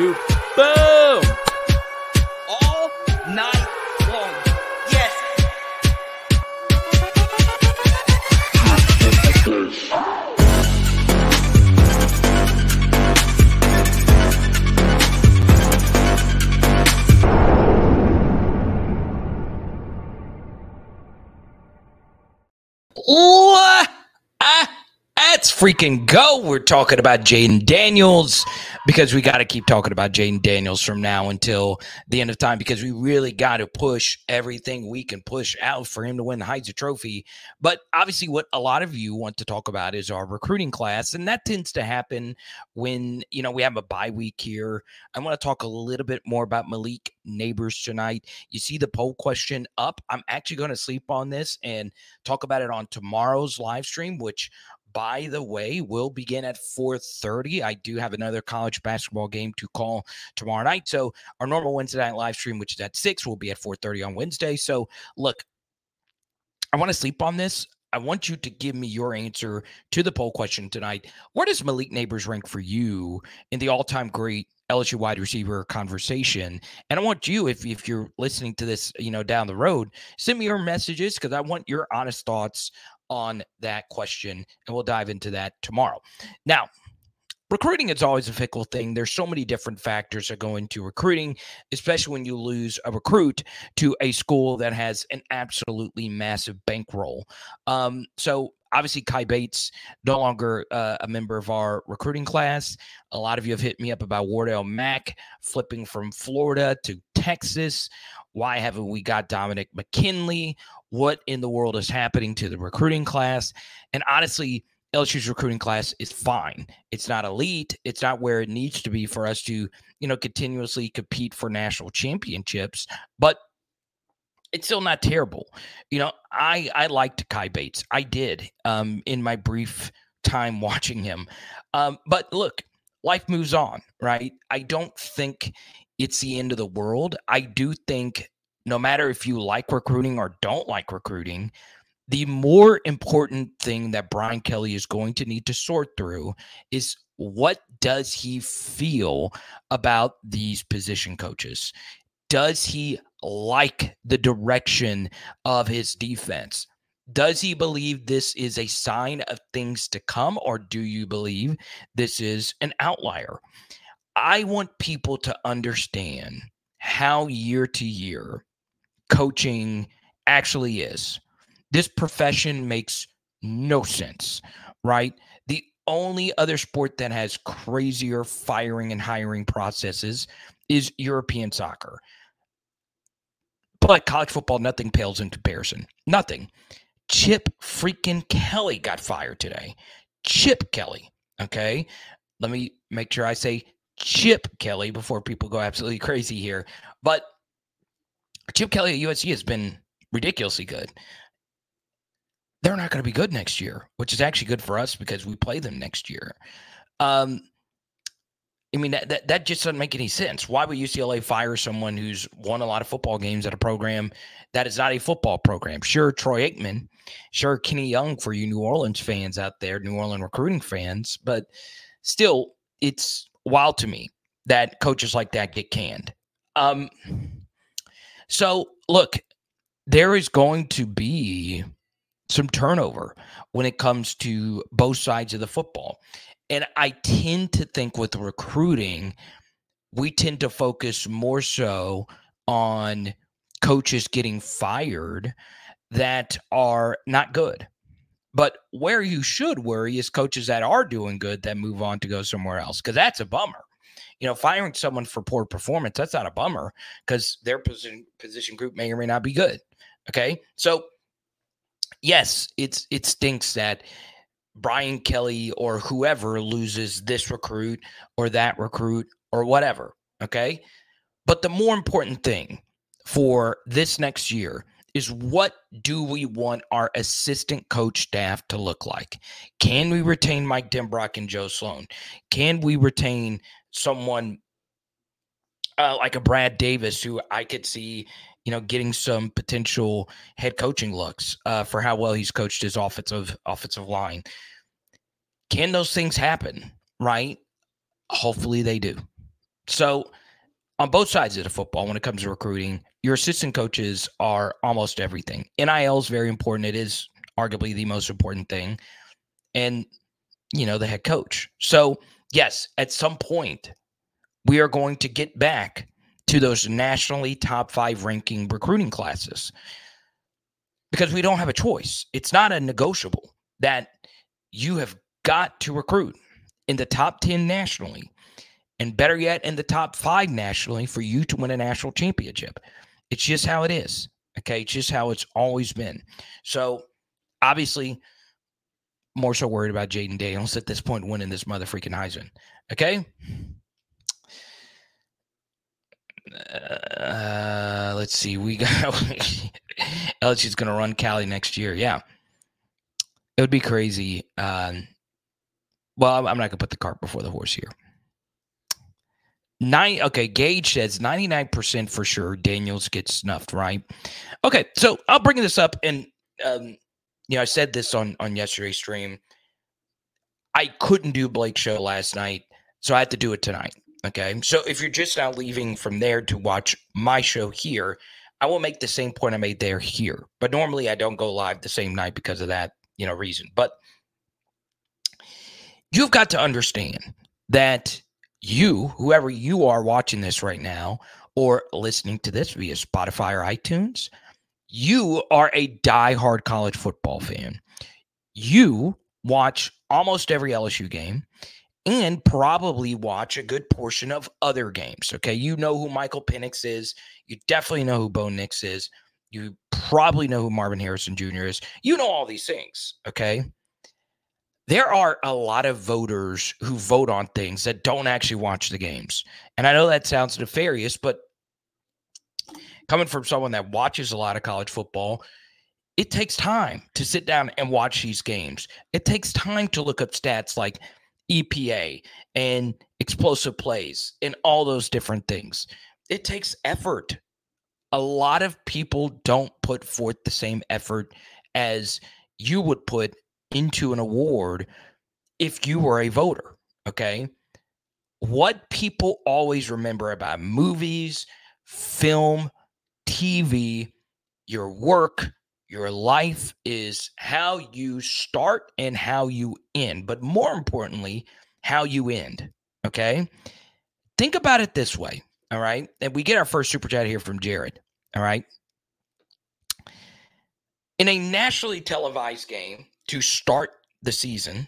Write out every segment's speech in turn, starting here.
you. Boom! Freaking go. We're talking about Jayden Daniels because we got to keep talking about Jayden Daniels from now until the end of time because we really got to push everything we can push out for him to win the Heisman Trophy. But obviously, what a lot of you want to talk about is our recruiting class, and that tends to happen when you know we have a bye week here. I want to talk a little bit more about Malik Nabers tonight. You see the poll question up. I'm actually going to sleep on this and talk about it on tomorrow's live stream, which by the way will begin at 4.30 i do have another college basketball game to call tomorrow night so our normal wednesday night live stream which is at 6 will be at 4.30 on wednesday so look i want to sleep on this I want you to give me your answer to the poll question tonight. Where does Malik Nabers rank for you in the all-time great LSU wide receiver conversation? And I want you, if if you're listening to this, you know, down the road, send me your messages because I want your honest thoughts on that question, and we'll dive into that tomorrow. Now, recruiting is always a fickle thing. There's so many different factors that go into recruiting, especially when you lose a recruit to a school that has an absolutely massive bankroll. Um, so obviously Kai Bates no longer uh, a member of our recruiting class. A lot of you have hit me up about Wardell Mack flipping from Florida to Texas. Why haven't we got Dominic McKinley? What in the world is happening to the recruiting class? And honestly, LSU's recruiting class is fine. It's not elite. It's not where it needs to be for us to, you know, continuously compete for national championships, but it's still not terrible. You know, I I liked Kai Bates. I did um in my brief time watching him. Um but look, life moves on, right? I don't think it's the end of the world. I do think no matter if you like recruiting or don't like recruiting, the more important thing that Brian Kelly is going to need to sort through is what does he feel about these position coaches? Does he like the direction of his defense? Does he believe this is a sign of things to come, or do you believe this is an outlier? I want people to understand how year to year coaching actually is this profession makes no sense, right? The only other sport that has crazier firing and hiring processes is European soccer. But college football, nothing pales in comparison. Nothing. Chip freaking Kelly got fired today. Chip Kelly. Okay. Let me make sure I say Chip Kelly before people go absolutely crazy here. But Chip Kelly at USC has been ridiculously good they're not going to be good next year, which is actually good for us because we play them next year. Um, I mean, that, that, that just doesn't make any sense. Why would UCLA fire someone who's won a lot of football games at a program that is not a football program? Sure, Troy Aikman, sure, Kenny Young for you New Orleans fans out there, New Orleans recruiting fans, but still, it's wild to me that coaches like that get canned. Um, so, look, there is going to be some turnover when it comes to both sides of the football. And I tend to think with recruiting, we tend to focus more so on coaches getting fired that are not good. But where you should worry is coaches that are doing good that move on to go somewhere else because that's a bummer. You know, firing someone for poor performance, that's not a bummer because their position position group may or may not be good. Okay. So yes, it's it stinks that Brian Kelly or whoever loses this recruit or that recruit or whatever. Okay. But the more important thing for this next year is what do we want our assistant coach staff to look like? Can we retain Mike Denbrock and Joe Sloan? Can we retain someone uh, like a Brad Davis who I could see you know, getting some potential head coaching looks uh, for how well he's coached his offensive offensive line. Can those things happen? Right? Hopefully they do. So, on both sides of the football, when it comes to recruiting, your assistant coaches are almost everything. NIL is very important. It is arguably the most important thing. And, you know, the head coach. So, yes, at some point, we are going to get back to those nationally top five ranking recruiting classes because we don't have a choice. It's not a negotiable that you have got to recruit in the top 10 nationally and better yet in the top five nationally for you to win a national championship. It's just how it is. Okay. It's just how it's always been. So obviously, more so worried about Jayden Daniels at this point winning this mother freaking Heisman. Okay. Uh, let's see. We got LSU's going to run Cali next year. Yeah, it would be crazy. Um, well, I'm not going to put the cart before the horse here. Nine. Okay, Gage says 99% for sure. Daniels gets snuffed. Right. Okay, so I'll bring this up, and um, you know, I said this on on yesterday's stream. I couldn't do Blake show last night, so I had to do it tonight. Okay. So if you're just now leaving from there to watch my show here, I will make the same point I made there here. But normally I don't go live the same night because of that, you know, reason. But you've got to understand that you, whoever you are watching this right now or listening to this via Spotify or iTunes, you are a die-hard college football fan. You watch almost every LSU game and probably watch a good portion of other games. Okay. You know who Michael Penix is. You definitely know who Bo Nix is. You probably know who Marvin Harrison Jr. is. You know all these things. Okay. There are a lot of voters who vote on things that don't actually watch the games. And I know that sounds nefarious, but coming from someone that watches a lot of college football, it takes time to sit down and watch these games. It takes time to look up stats like EPA and explosive plays and all those different things. It takes effort. A lot of people don't put forth the same effort as you would put into an award if you were a voter. Okay. What people always remember about movies, film, TV, your work, your life is how you start and how you end, but more importantly, how you end. Okay. Think about it this way. All right. And we get our first super chat here from Jared. All right. In a nationally televised game to start the season,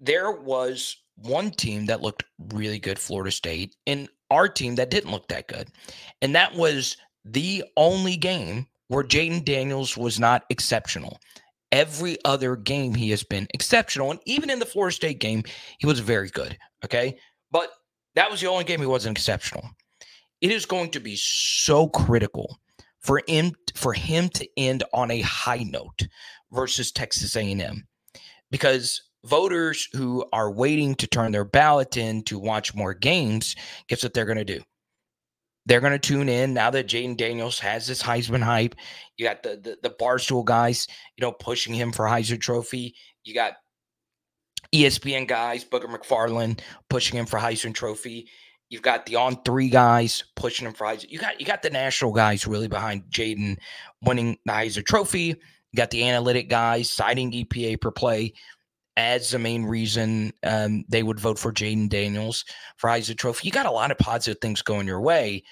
there was one team that looked really good, Florida State, and our team that didn't look that good. And that was the only game where Jayden Daniels was not exceptional. Every other game he has been exceptional. And even in the Florida State game, he was very good. Okay. But that was the only game he wasn't exceptional. It is going to be so critical for him for him to end on a high note versus Texas A&M because voters who are waiting to turn their ballot in to watch more games guess what they're going to do they're going to tune in now that Jayden Daniels has this Heisman hype. You got the, the the Barstool guys, you know, pushing him for Heisman Trophy. You got ESPN guys, Booger McFarland pushing him for Heisman Trophy. You've got the on three guys pushing him for Heisman. You got you got the national guys really behind Jayden winning the Heisman Trophy. You got the analytic guys citing EPA per play as the main reason um, they would vote for Jayden Daniels for Heisman Trophy. You got a lot of positive things going your way,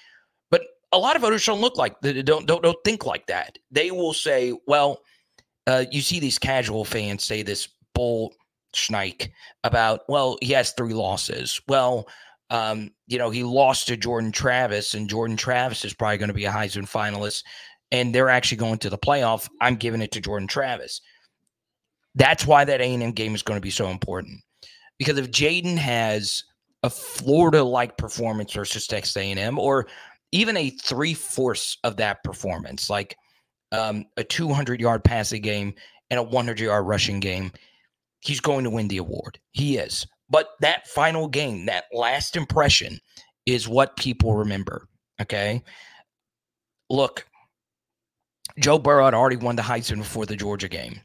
a lot of voters don't look like don't don't don't think like that. They will say, "Well, uh, you see these casual fans say this bull schneik about, well, he has three losses. Well." Um, you know, he lost to Jordan Travis, and Jordan Travis is probably going to be a Heisman finalist, and they're actually going to the playoff. I'm giving it to Jordan Travis. That's why that A&M game is going to be so important. Because if Jayden has a Florida-like performance versus Texas A&M, or even a three-fourths of that performance, like um, a 200-yard passing game and a 100-yard rushing game, he's going to win the award. He is. But that final game, that last impression, is what people remember. Okay. Look, Joe Burrow had already won the Heisman before the Georgia game.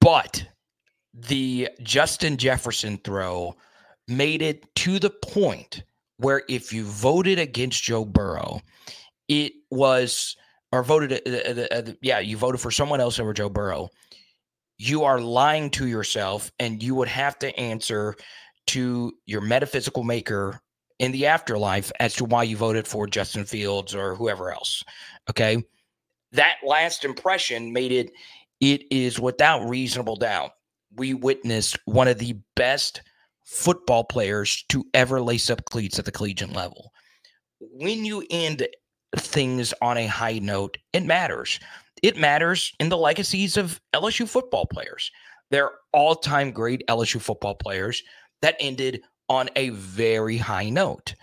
But the Justin Jefferson throw made it to the point where if you voted against Joe Burrow, it was or voted, uh, uh, uh, yeah, you voted for someone else over Joe Burrow. You are lying to yourself, and you would have to answer to your metaphysical maker in the afterlife as to why you voted for Justin Fields or whoever else. Okay. That last impression made it, it is without reasonable doubt. We witnessed one of the best football players to ever lace up cleats at the collegiate level. When you end things on a high note, it matters. It matters in the legacies of LSU football players. They're all time great LSU football players that ended on a very high note.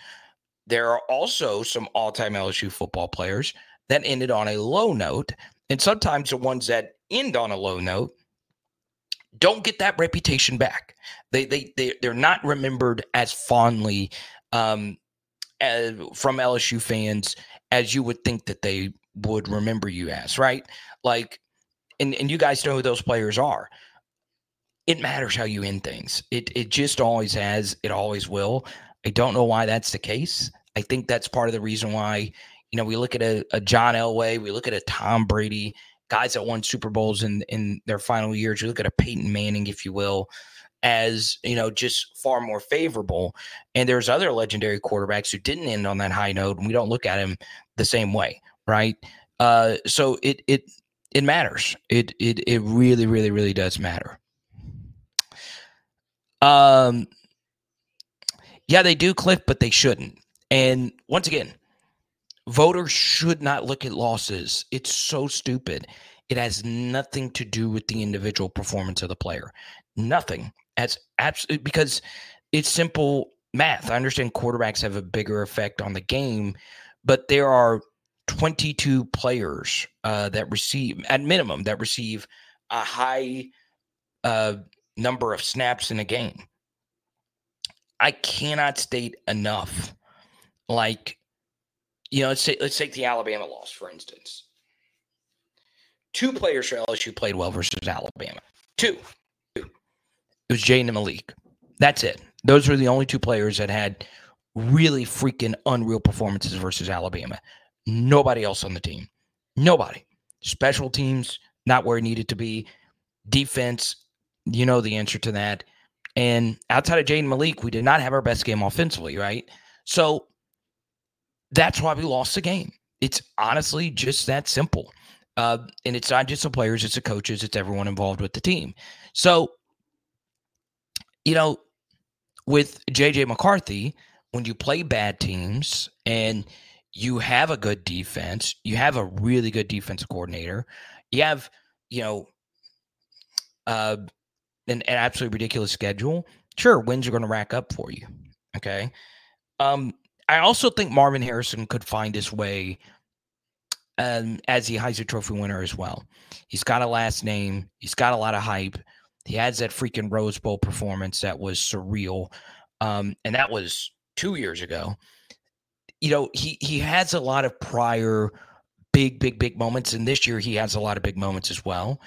There are also some all time LSU football players that ended on a low note. And sometimes the ones that end on a low note don't get that reputation back. They, they, they, they're not remembered as fondly um, as, from LSU fans as you would think that they would remember you as, right? Like, and, and you guys know who those players are it matters how you end things. It it just always has. It always will. I don't know why that's the case. I think that's part of the reason why, you know, we look at a, a John Elway, we look at a Tom Brady, guys that won Super Bowls in in their final years. You look at a Peyton Manning, if you will, as you know, just far more favorable. And there's other legendary quarterbacks who didn't end on that high note, and we don't look at him the same way, right? Uh, so it it it matters. It it it really really really does matter. Um, yeah, they do, Cliff, but they shouldn't. And once again, voters should not look at losses. It's so stupid. It has nothing to do with the individual performance of the player. Nothing. As absolutely because it's simple math. I understand quarterbacks have a bigger effect on the game, but there are 22 players uh, that receive, at minimum, that receive a high uh, number of snaps in a game. I cannot state enough. Like, you know, let's take let's take the Alabama loss for instance. Two players for LSU played well versus Alabama. Two. Two. It was Jayden and Malik. That's it. Those were the only two players that had really freaking unreal performances versus Alabama. Nobody else on the team. Nobody. Special teams, not where it needed to be. Defense, you know the answer to that. And outside of Jayden Malik, we did not have our best game offensively, right? So that's why we lost the game. It's honestly just that simple. Uh, and it's not just the players, it's the coaches, it's everyone involved with the team. So, you know, with JJ McCarthy, when you play bad teams and you have a good defense, you have a really good defensive coordinator, you have, you know, uh, an, an absolutely ridiculous schedule, sure, wins are going to rack up for you. Okay. Um, I also think Marvin Harrison could find his way um, as the Heisman Trophy winner as well. He's got a last name. He's got a lot of hype. He has that freaking Rose Bowl performance that was surreal, um, and that was two years ago. You know, he he has a lot of prior big, big, big moments, and this year he has a lot of big moments as well.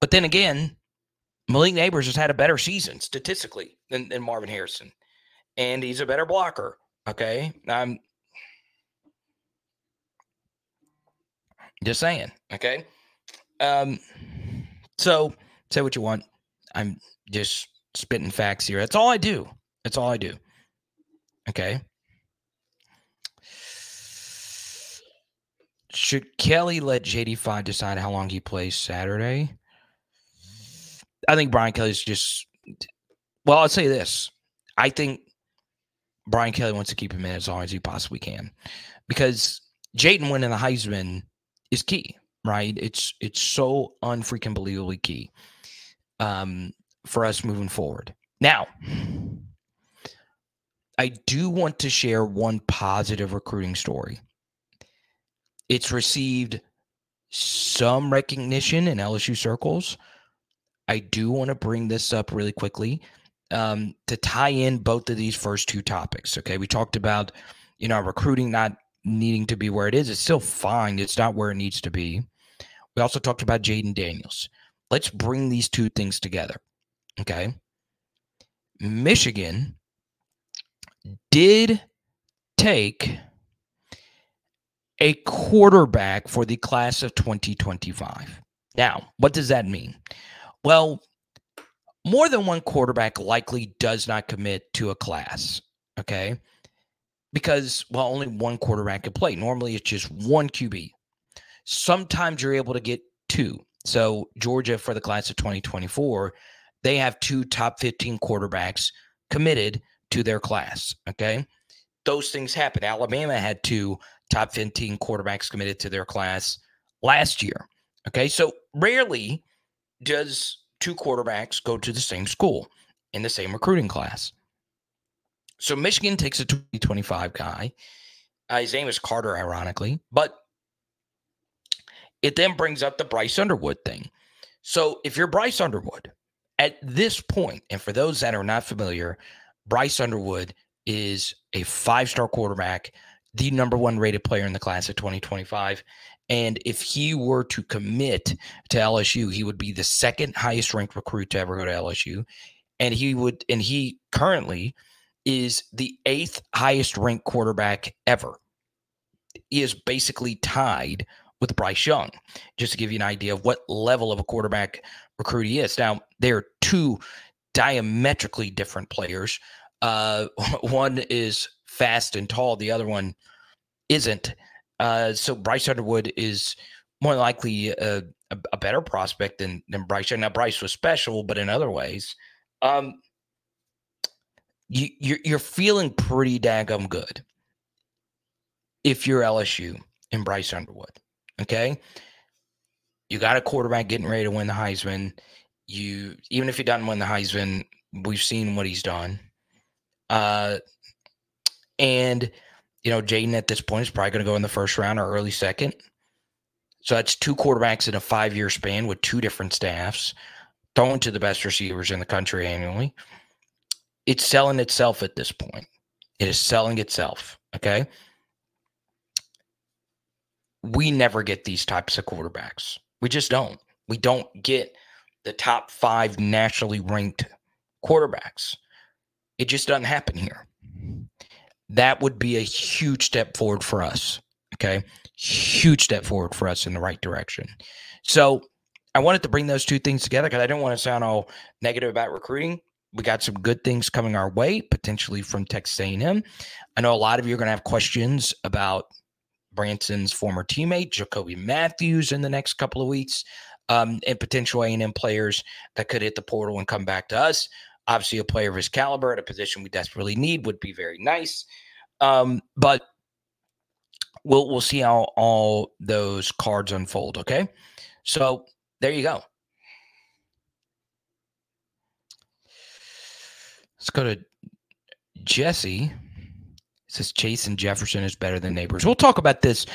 But then again, Malik Nabers has had a better season statistically than, than Marvin Harrison, and he's a better blocker. Okay, I'm just saying. Okay, um, so say what you want. I'm just spitting facts here. That's all I do. That's all I do. Okay. Should Kelly let JD5 decide how long he plays Saturday? I think Brian Kelly's just. Well, I'll say this. I think Brian Kelly wants to keep him in as long as he possibly can, because Jayden winning the Heisman is key, right? It's it's so unfreaking believably key um, for us moving forward. Now, I do want to share one positive recruiting story. It's received some recognition in LSU circles I do want to bring this up really quickly um, to tie in both of these first two topics. Okay, we talked about you know recruiting not needing to be where it is. It's still fine. It's not where it needs to be. We also talked about Jayden Daniels. Let's bring these two things together. Okay, Michigan did take a quarterback for the class of 2025. Now, what does that mean? Well, more than one quarterback likely does not commit to a class. Okay. Because, well, only one quarterback can play. Normally it's just one QB. Sometimes you're able to get two. So, Georgia for the class of 2024, they have two top 15 quarterbacks committed to their class. Okay. Those things happen. Alabama had two top 15 quarterbacks committed to their class last year. Okay. So, rarely does two quarterbacks go to the same school in the same recruiting class. So Michigan takes a 2025 guy. Uh, his name is Carter, ironically, but it then brings up the Bryce Underwood thing. So if you're Bryce Underwood at this point, and for those that are not familiar, Bryce Underwood is a five star quarterback, the number one rated player in the class of 2025. And if he were to commit to LSU, he would be the second highest ranked recruit to ever go to LSU. And he would, and he currently is the eighth highest ranked quarterback ever. He is basically tied with Bryce Young, just to give you an idea of what level of a quarterback recruit he is. Now, they're two diametrically different players. Uh, one is fast and tall, the other one isn't. Uh, so Bryce Underwood is more likely a, a, a, better prospect than than Bryce. Now Bryce was special, but in other ways, um, you you're, you're feeling pretty daggum good if you're LSU and Bryce Underwood. Okay, you got a quarterback getting ready to win the Heisman. You even if he doesn't win the Heisman, we've seen what he's done. Uh, and you know, Jayden at this point is probably going to go in the first round or early second. So that's two quarterbacks in a five year span with two different staffs, throwing to the best receivers in the country annually. It's selling itself at this point. It is selling itself. Okay. We never get these types of quarterbacks. We just don't. We don't get the top five nationally ranked quarterbacks. It just doesn't happen here that would be a huge step forward for us. Okay. Huge step forward for us in the right direction. So I wanted to bring those two things together because I don't want to sound all negative about recruiting. We got some good things coming our way, potentially from Texas A&M. I know a lot of you are going to have questions about Branson's former teammate Jacoby Mathews in the next couple of weeks, um, and potential A&M players that could hit the portal and come back to us. Obviously, a player of his caliber at a position we desperately need would be very nice. Um, but we'll we'll see how all those cards unfold. Okay, so there you go. Let's go to Jesse. says Chase and Jefferson is better than Nabers. We'll talk about this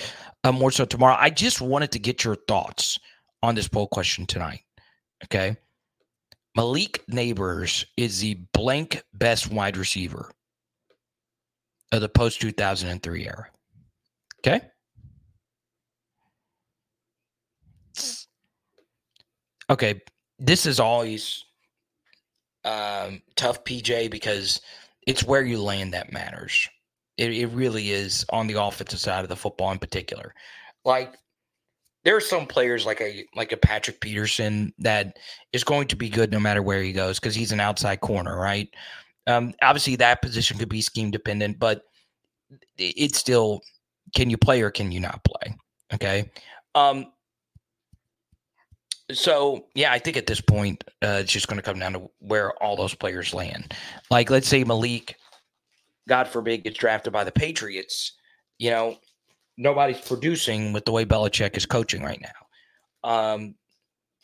uh, more so tomorrow. I just wanted to get your thoughts on this poll question tonight. Okay. Malik Nabers is the blank best wide receiver of the post 2003 era. Okay. Okay. This is always um, tough, PJ, because it's where you land that matters. It, it really is on the offensive side of the football in particular. Like there are some players like a like a Patrick Peterson that is going to be good no matter where he goes because he's an outside corner, right? Um, obviously, that position could be scheme dependent, but it's still can you play or can you not play? Okay. Um, so yeah, I think at this point, uh, it's just going to come down to where all those players land. Like, let's say Malik, God forbid, gets drafted by the Patriots. You know, nobody's producing with the way Belichick is coaching right now. Um,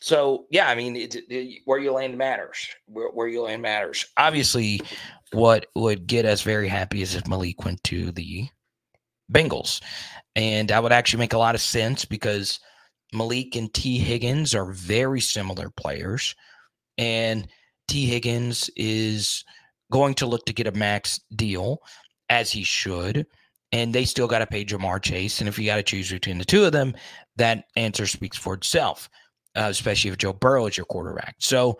so yeah, I mean, it, it, where you land matters. Where, where you land matters. Obviously, what would get us very happy is if Malik went to the Bengals, and that would actually make a lot of sense because Malik and Tee Higgins are very similar players, and Tee Higgins is going to look to get a max deal as he should and they still got to pay Ja'Marr Chase. And if you got to choose between the two of them, that answer speaks for itself, uh, especially if Joe Burrow is your quarterback. So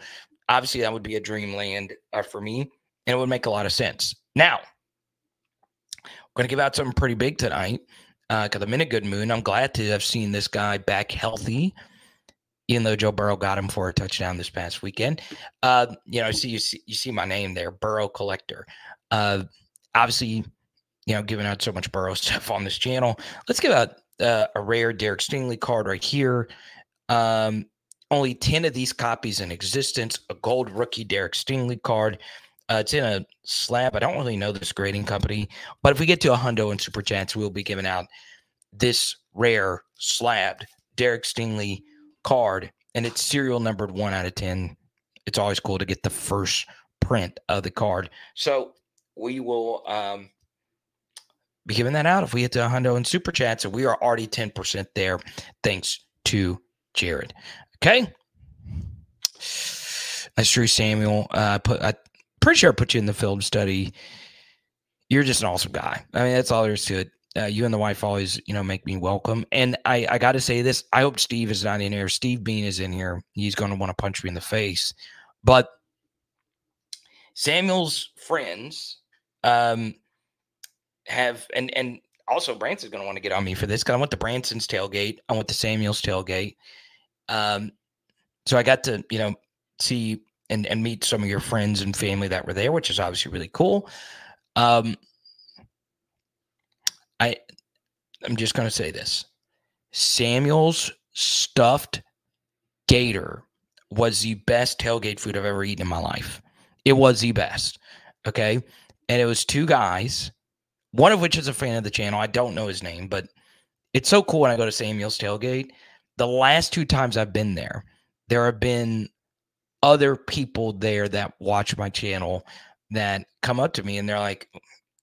obviously, that would be a dreamland uh, for me, and it would make a lot of sense. Now, going to give out something pretty big tonight because uh, I'm in a good mood. I'm glad to have seen this guy back healthy, even though Joe Burrow got him for a touchdown this past weekend. Uh, you know, I see you see you see my name there, Burrow Collector. Uh, obviously, you know, giving out so much Burrow stuff on this channel. Let's give out uh, a rare Derek Stingley card right here. Um, only 10 of these copies in existence. A gold rookie Derek Stingley card. Uh, it's in a slab. I don't really know this grading company, but if we get to a hundo and super chats, we'll be giving out this rare slabbed Derek Stingley card, and it's serial numbered one out of 10. It's always cool to get the first print of the card. So we will um, be giving that out if we get to a hundo and super chats, and we are already 10% there thanks to Jared. Okay. That's true, Samuel. Uh, put I pretty sure I put you in the film study. You're just an awesome guy. I mean, that's all there is to it. Uh, you and the wife always, you know, make me welcome. And I, I got to say this. I hope Steve is not in here. Steve Bean is in here. He's going to want to punch me in the face. But Samuel's friends um, have, and and also Branson's going to want to get on me for this because I went to Branson's tailgate. I went to Samuel's tailgate. Um, so I got to, you know, see and, and meet some of your friends and family that were there, which is obviously really cool. Um, I, I'm just going to say this Samuel's stuffed gator was the best tailgate food I've ever eaten in my life. It was the best. Okay. And it was two guys, one of which is a fan of the channel. I don't know his name, but it's so cool when I go to Samuel's tailgate the last two times I've been there, there have been other people there that watch my channel that come up to me and they're like,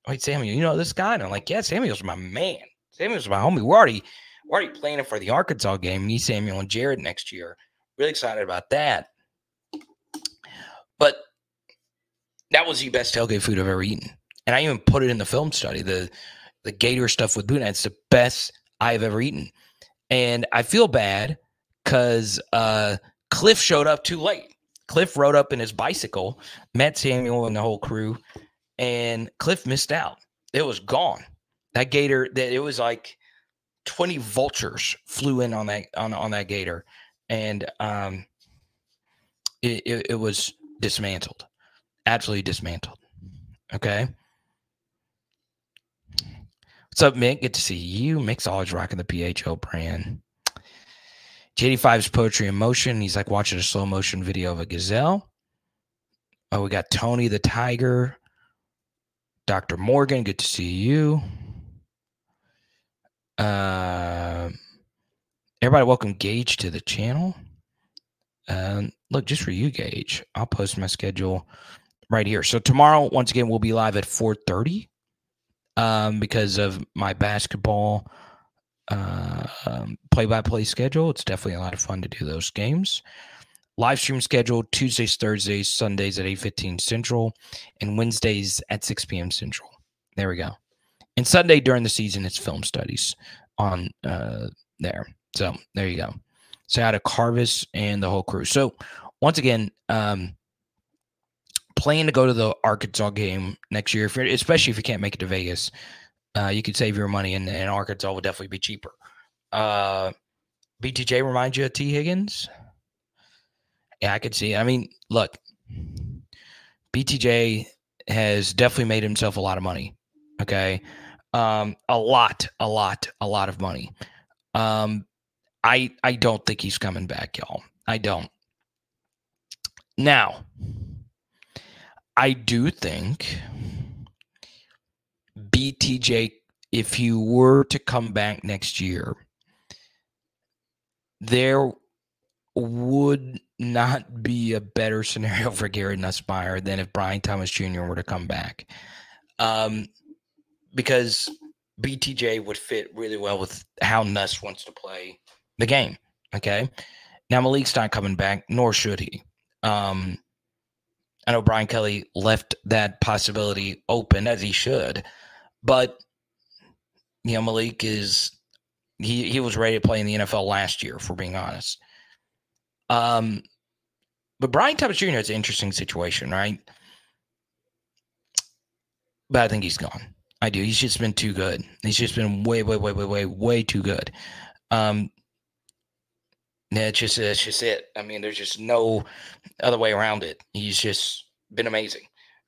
Wait, Samuel, you know this guy? And I'm like, Yeah, Samuel's my man. Samuel's my homie. We're already we're already planning for the Arkansas game, me, Samuel, and Jared next year. Really excited about that. But that was the best tailgate food I've ever eaten. And I even put it in the film study. The the gator stuff with Boone. It's the best I've ever eaten. And I feel bad because uh, Cliff showed up too late. Cliff rode up in his bicycle, met Samuel and the whole crew, and Cliff missed out. It was gone. That gator, that it was like 20 vultures flew in on that on, on that gator. And um it, it, it was dismantled. Absolutely dismantled. Okay. What's up, Mick? Good to see you. Mick's always rocking the PHO brand. JD5's Poetry in Motion. He's like watching a slow motion video of a gazelle. Oh, we got Tony the Tiger. Dr. Morgan, good to see you. Uh, everybody, welcome Gage to the channel. Uh, look, just for you, Gage, I'll post my schedule right here. So tomorrow, once again, we'll be live at 4:30 um, because of my basketball uh, um, play-by-play schedule. It's definitely a lot of fun to do those games. Live stream schedule Tuesdays, Thursdays, Sundays at 8:15 Central, and Wednesdays at 6 p.m. Central. There we go. And Sunday during the season, it's film studies on uh, there. So there you go. So out of Carvis and the whole crew. So once again, um, plan to go to the Arkansas game next year, if especially if you can't make it to Vegas. Uh, you could save your money, and, and Arkansas will definitely be cheaper. Uh, BTJ reminds you of Tee Higgins? Yeah, I could see. I mean, look, BTJ has definitely made himself a lot of money. Okay. Um, a lot, a lot, a lot of money. Um, I I don't think he's coming back, y'all. I don't. Now, I do think BTJ, if you were to come back next year, there would not be a better scenario for Garrett Nussmeier than if Brian Thomas Jr. were to come back. Um, because BTJ would fit really well with how Nuss wants to play the game. Okay. Now Malik's not coming back, nor should he. Um, I know Brian Kelly left that possibility open as he should, but you know Malik is he he was ready to play in the NFL last year, we're being honest. Um, but Brian Thomas Jr. is an interesting situation, right? But I think he's gone. I do. He's just been too good. He's just been way, way, way, way, way, way too good. Um, it's just it's just it. I mean, there's just no other way around it. He's just been amazing.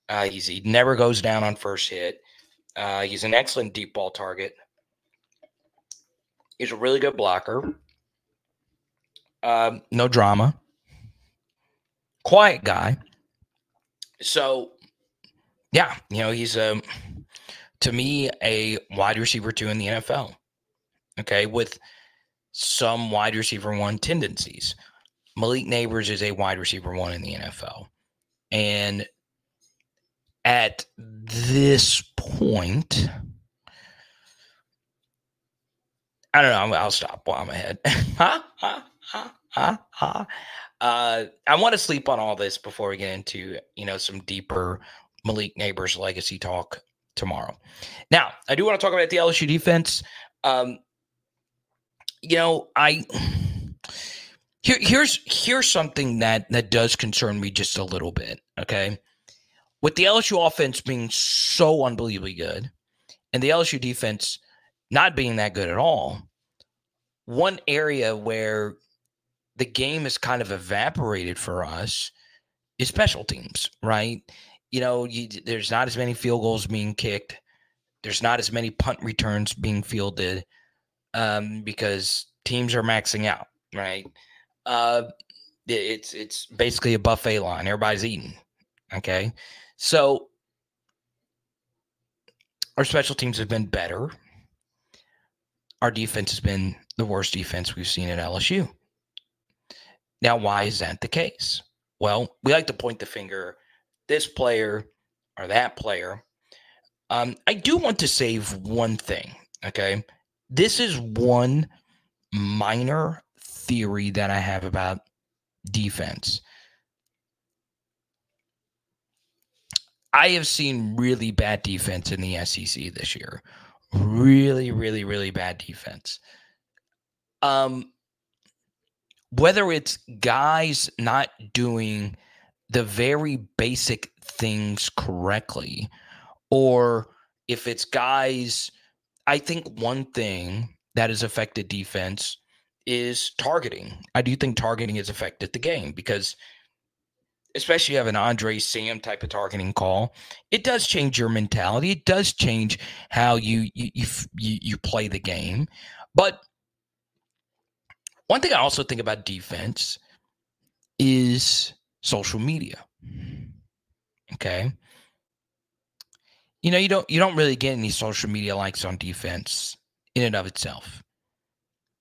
Uh, he's he never goes down on first hit. Uh, he's an excellent deep ball target. He's a really good blocker. Um, no drama. Quiet guy. So, yeah, you know, he's a um, to me a wide receiver two in the NFL. Okay, with some wide receiver one tendencies. Malik Nabers is a wide receiver one in the NFL. And at this point, I don't know. I'll stop while I'm ahead. uh, I want to sleep on all this before we get into you know some deeper Malik Nabers legacy talk tomorrow. Now, I do want to talk about the LSU defense. Um, you know, I here here's here's something that that does concern me just a little bit. Okay, with the LSU offense being so unbelievably good, and the LSU defense not being that good at all, one area where the game has kind of evaporated for us is special teams, right? You know, you, there's not as many field goals being kicked. There's not as many punt returns being fielded um, because teams are maxing out, right? Uh, it's it's basically a buffet line. Everybody's eating. Okay, so our special teams have been better. Our defense has been the worst defense we've seen at LSU. Now, why is that the case? Well, we like to point the finger this player or that player. Um, I do want to save one thing. Okay, this is one minor theory that I have about defense. I have seen really bad defense in the SEC this year. Really, really, really bad defense. Um, whether it's guys not doing the very basic things correctly, or if it's guys, I think one thing that has affected defense is targeting. I do think targeting has affected the game because especially you have an Andre Sam type of targeting call, it does change your mentality. It does change how you you you, you play the game. But one thing I also think about defense is social media. Okay. You know, you don't you don't really get any social media likes on defense in and of itself.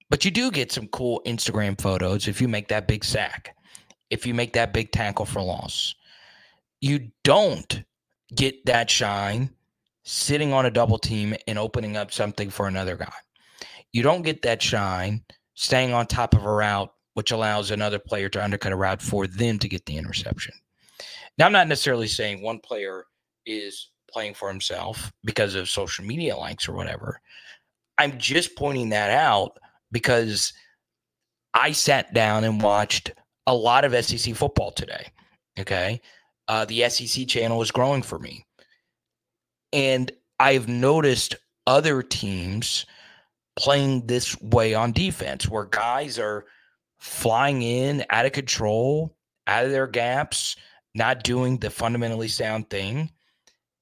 But you do get some cool Instagram photos if you make that big sack, if you make that big tackle for loss. You don't get that shine sitting on a double team and opening up something for another guy. You don't get that shine staying on top of a route, which allows another player to undercut a route for them to get the interception. Now, I'm not necessarily saying one player is playing for himself because of social media likes or whatever. I'm just pointing that out because I sat down and watched a lot of SEC football today. Okay. Uh, the SEC channel is growing for me. And I've noticed other teams playing this way on defense where guys are flying in out of control, out of their gaps, not doing the fundamentally sound thing.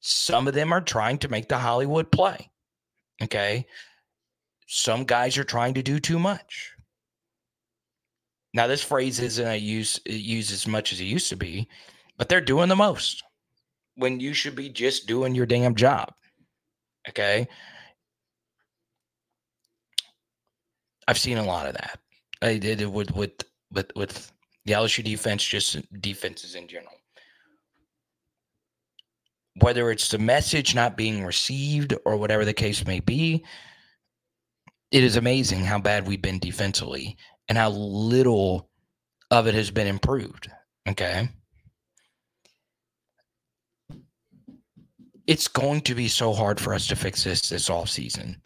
Some of them are trying to make the Hollywood play. Okay. Some guys are trying to do too much. Now, this phrase isn't a use used as much as it used to be, but they're doing the most when you should be just doing your damn job. Okay. I've seen a lot of that. I did it with with with with the LSU defense, just defenses in general. Whether it's the message not being received or whatever the case may be, it is amazing how bad we've been defensively and how little of it has been improved. Okay. It's going to be so hard for us to fix this this off season,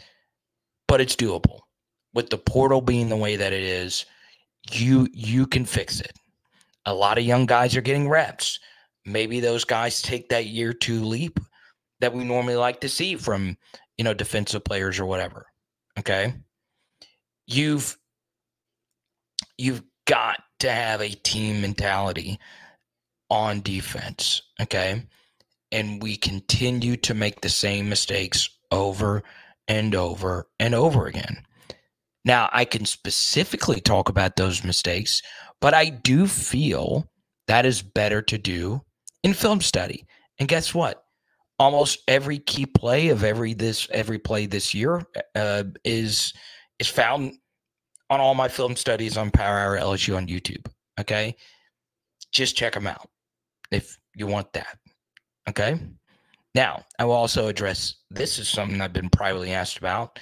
but it's doable with the portal being the way that it is, you you can fix it. A lot of young guys are getting reps. Maybe those guys take that year two leap, that we normally like to see from, you know, defensive players or whatever. Okay. You've you've got to have a team mentality on defense. Okay. And we continue to make the same mistakes over and over and over again. Now, I can specifically talk about those mistakes, but I do feel that is better to do in film study. And guess what? Almost every key play of every this every play this year uh, is is found on all my film studies on Power Hour LSU on YouTube. Okay, just check them out if you want that. Okay. Now, I will also address this is something I've been privately asked about.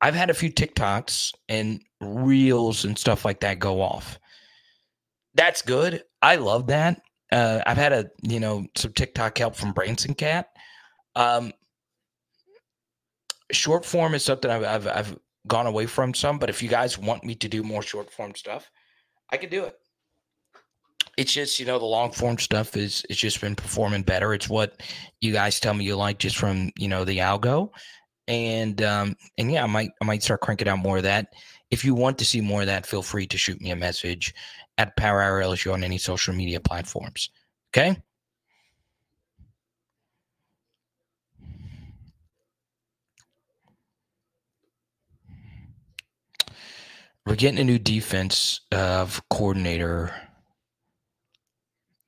I've had a few TikToks and reels and stuff like that go off. That's good. I love that. Uh, I've had a you know some TikTok help from Branson Cat. Um, short form is something I've, I've I've gone away from some, but if you guys want me to do more short form stuff, I can do it. It's just you know the long form stuff is it's just been performing better. It's what you guys tell me you like just from you know the algo, and um and yeah, I might I might start cranking out more of that. If you want to see more of that, feel free to shoot me a message at Power Hour LSU on any social media platforms. Okay. We're getting a new defense of coordinator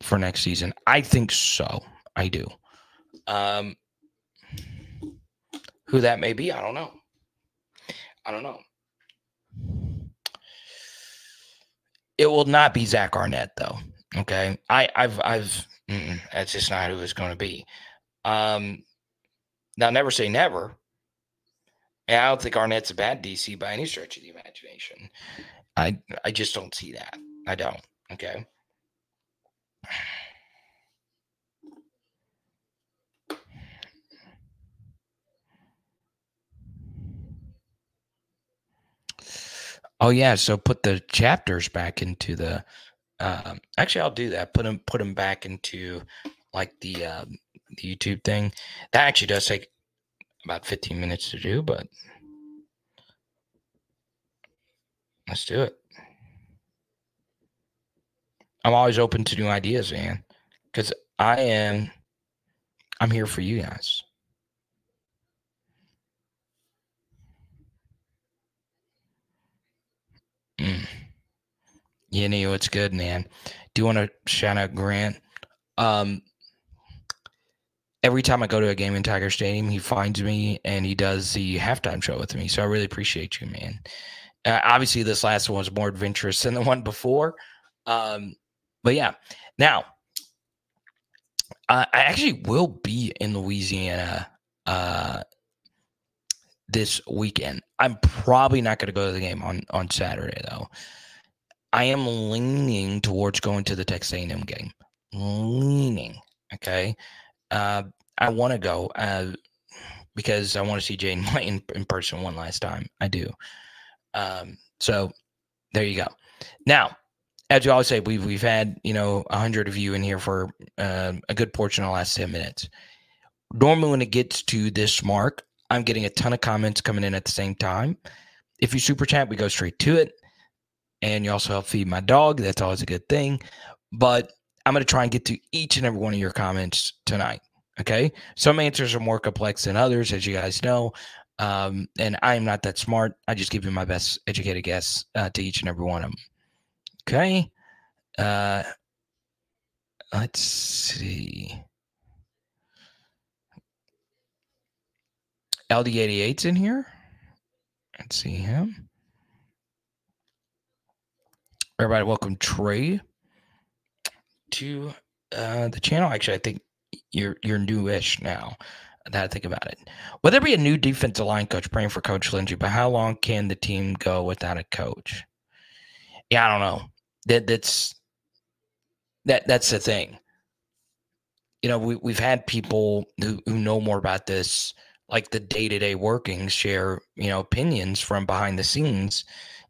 for next season. I think so. I do. Um, who that may be, I don't know. I don't know. It will not be Zach Arnett, though. Okay, I, I've, I've. that's just not who it's going to be. Um, now, never say never. And I don't think Arnett's a bad DC by any stretch of the imagination. I, I just don't see that. I don't. Okay. Oh yeah, so put the chapters back into the. Um, actually, I'll do that. Put them put them back into like the um, the YouTube thing. That actually does take about fifteen minutes to do, but let's do it. I'm always open to new ideas, man, because I am. I'm here for you guys. Mm. Yeah, Neo, it's good, man. Do you want to shout out Grant? Um, every time I go to a game in Tiger Stadium, he finds me and he does the halftime show with me. So I really appreciate you, man. Uh, obviously, this last one was more adventurous than the one before. Um, but yeah, now uh, I actually will be in Louisiana uh, this weekend. I'm probably not going to go to the game on on Saturday though. I am leaning towards going to the Texas A&M game. Leaning, okay. Uh, I want to go uh, because I want to see Jane White in, in, person one last time. I do. Um, so there you go. Now, as you always say, we've we've had you know a hundred of you in here for uh, a good portion of the last ten minutes. Normally, when it gets to this mark, I'm getting a ton of comments coming in at the same time. If you super chat, we go straight to it. And you also help feed my dog. That's always a good thing. But I'm going to try and get to each and every one of your comments tonight. Okay. Some answers are more complex than others, as you guys know. Um, and I am not that smart. I just give you my best educated guess uh, to each and every one of them. Okay. Uh, let's see. LD88's in here. Let's see him. Everybody, welcome Trey to uh, the channel. Actually, I think you're you're newish now. That I think about it. Will there be a new defensive line coach praying for Coach Lindsey? But how long can the team go without a coach? Yeah, I don't know. That that's that that's the thing. You know, we we've had people who, who know more about this like the day-to-day workings share you know opinions from behind the scenes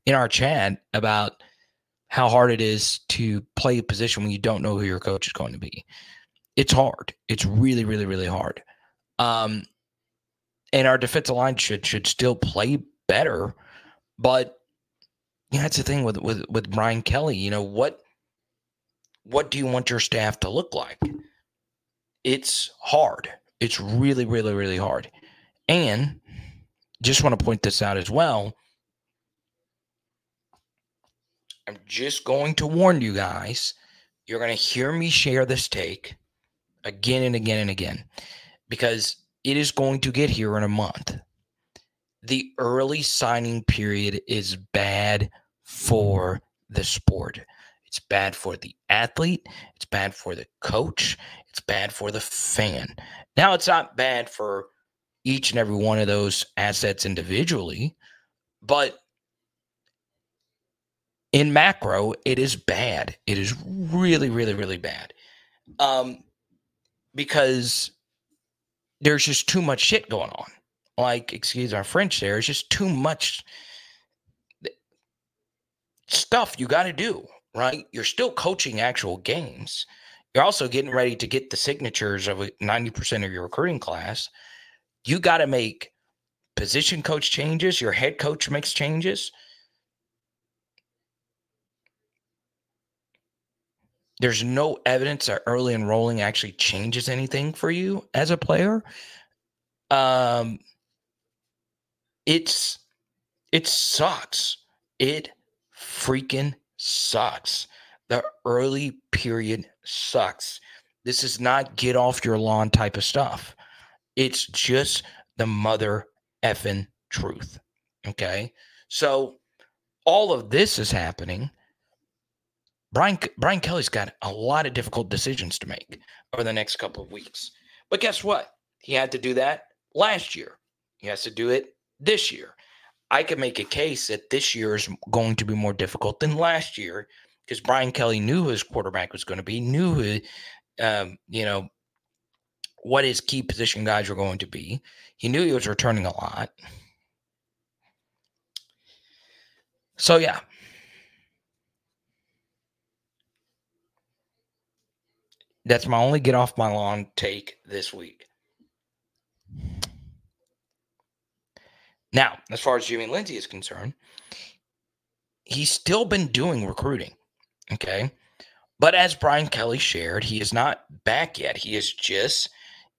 in our chat about how hard it is to play a position when you don't know who your coach is going to be it's hard it's really really really hard Um, and our defensive line should should still play better, but yeah, that's the thing with with with Brian Kelly. You know what? What do you want your staff to look like? It's hard. It's really, really, really hard. And just want to point this out as well. I'm just going to warn you guys. You're going to hear me share this take again and again and again because it is going to get here in a month. The early signing period is bad for the sport. It's bad for the athlete. It's bad for the coach. It's bad for the fan. Now, it's not bad for each and every one of those assets individually, but in macro, it is bad. It is really, really, really bad. Um, because there's just too much shit going on. Like, excuse our French there, it's just too much stuff you got to do, right? You're still coaching actual games. You're also getting ready to get the signatures of 90% of your recruiting class. You got to make position coach changes, your head coach makes changes. There's no evidence that early enrolling actually changes anything for you as a player. Um, it's it sucks. It freaking sucks. The early period sucks. This is not get off your lawn type of stuff. It's just the mother effing truth. Okay. So all of this is happening. Brian Brian Kelly's got a lot of difficult decisions to make over the next couple of weeks. But guess what? He had to do that last year. He has to do it this year. I could make a case that this year is going to be more difficult than last year because Brian Kelly knew his quarterback was going to be, knew who, um, you know, what his key position guys were going to be. He knew he was returning a lot. So, yeah. That's my only get off my lawn take this week. Now, as far as Jimmy Lindsey is concerned, he's still been doing recruiting. Okay. But as Brian Kelly shared, he is not back yet. He is just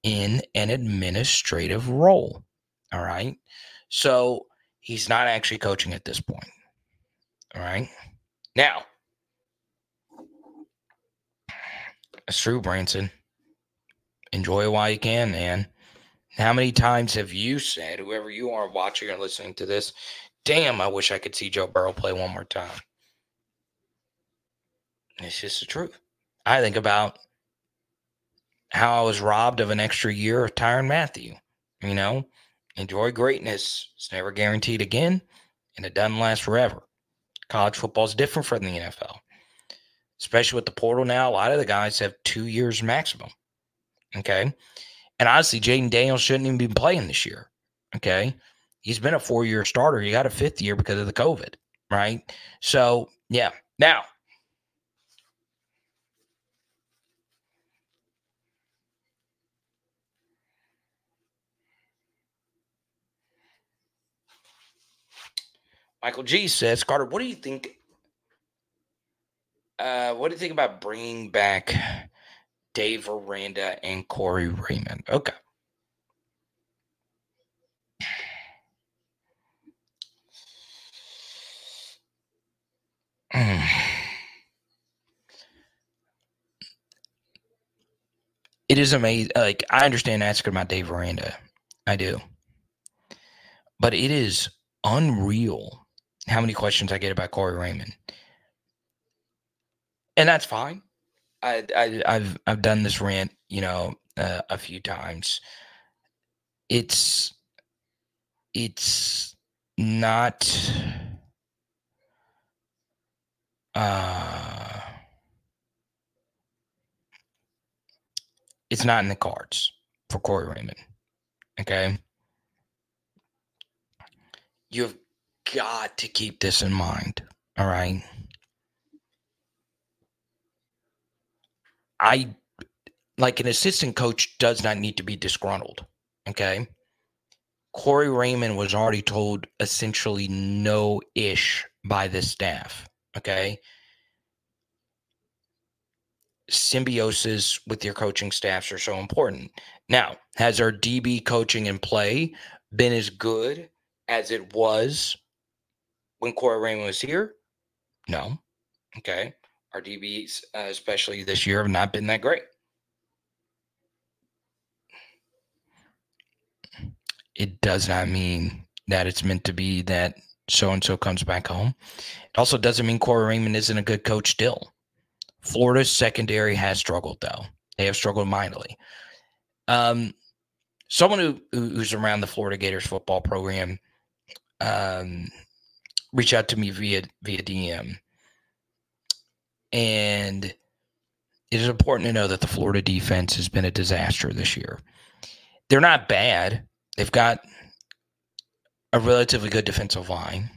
in an administrative role. All right. So he's not actually coaching at this point. All right. Now, true, Branson. Enjoy it while you can, man. How many times have you said, whoever you are watching or listening to this, damn, I wish I could see Joe Burrow play one more time? It's just the truth. I think about how I was robbed of an extra year of Tyrann Mathieu. You know, enjoy greatness. It's never guaranteed again, and it doesn't last forever. College football is different from the NFL, especially with the portal now. A lot of the guys have two years maximum. Okay. And honestly, Jayden Daniels shouldn't even be playing this year. Okay. He's been a four year starter. He got a fifth year because of the COVID. Right. So, yeah. Now, Michael G says, Carter, what do you think? Uh, what do you think about bringing back Dave Aranda and Corey Raymond? Okay. It is amazing. Like I understand asking about Dave Aranda, I do, but it is unreal how many questions I get about Corey Raymond, and that's fine. I, I have I've done this rant, you know, uh, a few times. It's it's not uh it's not in the cards for Corey Raymond. Okay. You've got to keep this in mind. All right. I like an assistant coach does not need to be disgruntled. Okay. Corey Raymond was already told essentially no ish by the staff. Okay. Symbiosis with your coaching staffs are so important. Now, has our DB coaching and play been as good as it was when Corey Raymond was here? No. Okay. Our DBs, uh, especially this year, have not been that great. it does not mean that it's meant to be that so and so comes back home. It also doesn't mean Corey Raymond isn't a good coach still. Florida's secondary has struggled though. They have struggled mightily. Um, someone who who's around the Florida Gators football program um, reached out to me via via DM, and it is important to know that the Florida defense has been a disaster this year. They're not bad. They've got a relatively good defensive line.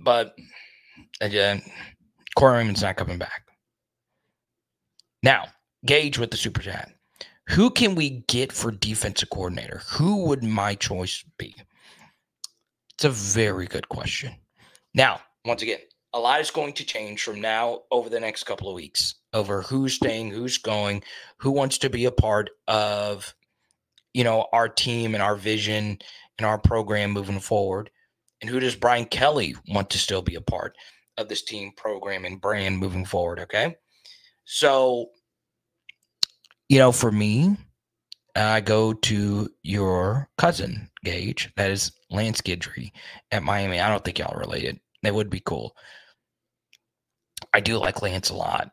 But again, Corey Raymond's not coming back. Now, Gage with the super chat. Who can we get for defensive coordinator? Who would my choice be? It's a very good question. Now, once again, a lot is going to change from now over the next couple of weeks over who's staying, who's going, who wants to be a part of, you know, our team and our vision and our program moving forward, and who does Brian Kelly want to still be a part of this team, program, and brand moving forward. Okay, so you know, for me, I go to your cousin Gage, that is Lance Guidry at Miami. I don't think y'all related. That would be cool. I do like Lance a lot.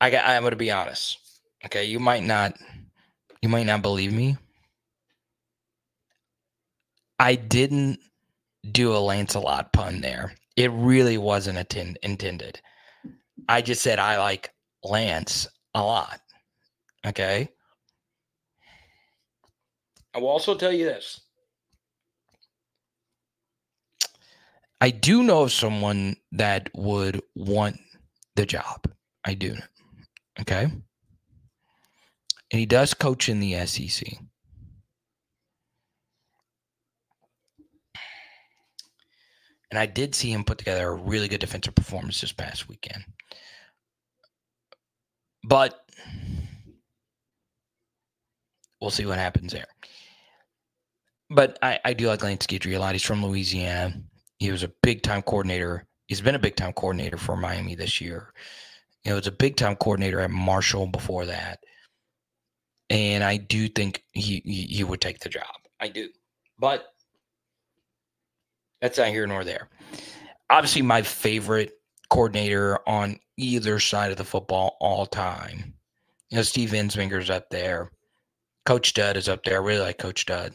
I got, I'm going to be honest. Okay, you might not you might not believe me. I didn't do a Lancelot pun there. It really wasn't attend- intended. I just said I like Lance a lot. Okay. I will also tell you this. I do know of someone that would want the job. I do. Okay. And he does coach in the SEC. And I did see him put together a really good defensive performance this past weekend. But we'll see what happens there. But I, I do like Lance Guidry a lot. He's from Louisiana. He was a big time coordinator. He's been a big time coordinator for Miami this year. You know, was a big time coordinator at Marshall before that. And I do think he, he, he would take the job. I do. But that's not here nor there. Obviously, my favorite coordinator on either side of the football all time. You know, Steve Ensminger's up there. Coach Dud is up there. I really like Coach Dud.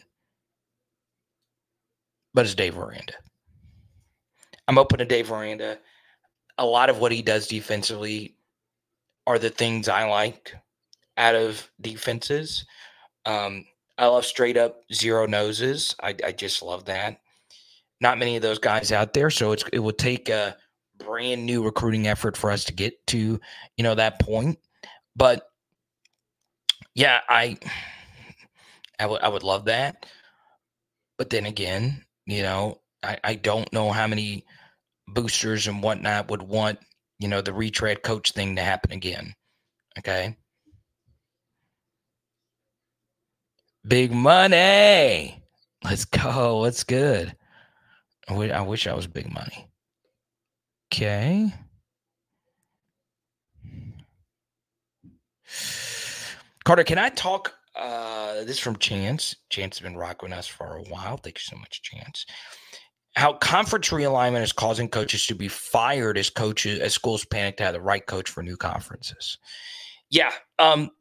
But it's Dave Aranda. I'm open to Dave Aranda. A lot of what he does defensively are the things I like out of defenses. Um, I love straight up zero noses. I, I just love that. Not many of those guys out there, so it's it will take a brand new recruiting effort for us to get to you know that point. But yeah, I I would I would love that. But then again, you know, I, I don't know how many boosters and whatnot would want you know, the retread coach thing to happen again. Okay. Big money. Let's go. What's good? I wish I was big money. Okay. Carter, can I talk? Uh, this from Chance. Chance has been rocking us for a while. Thank you so much, Chance how conference realignment is causing coaches to be fired as coaches as schools panic to have the right coach for new conferences. Yeah, um,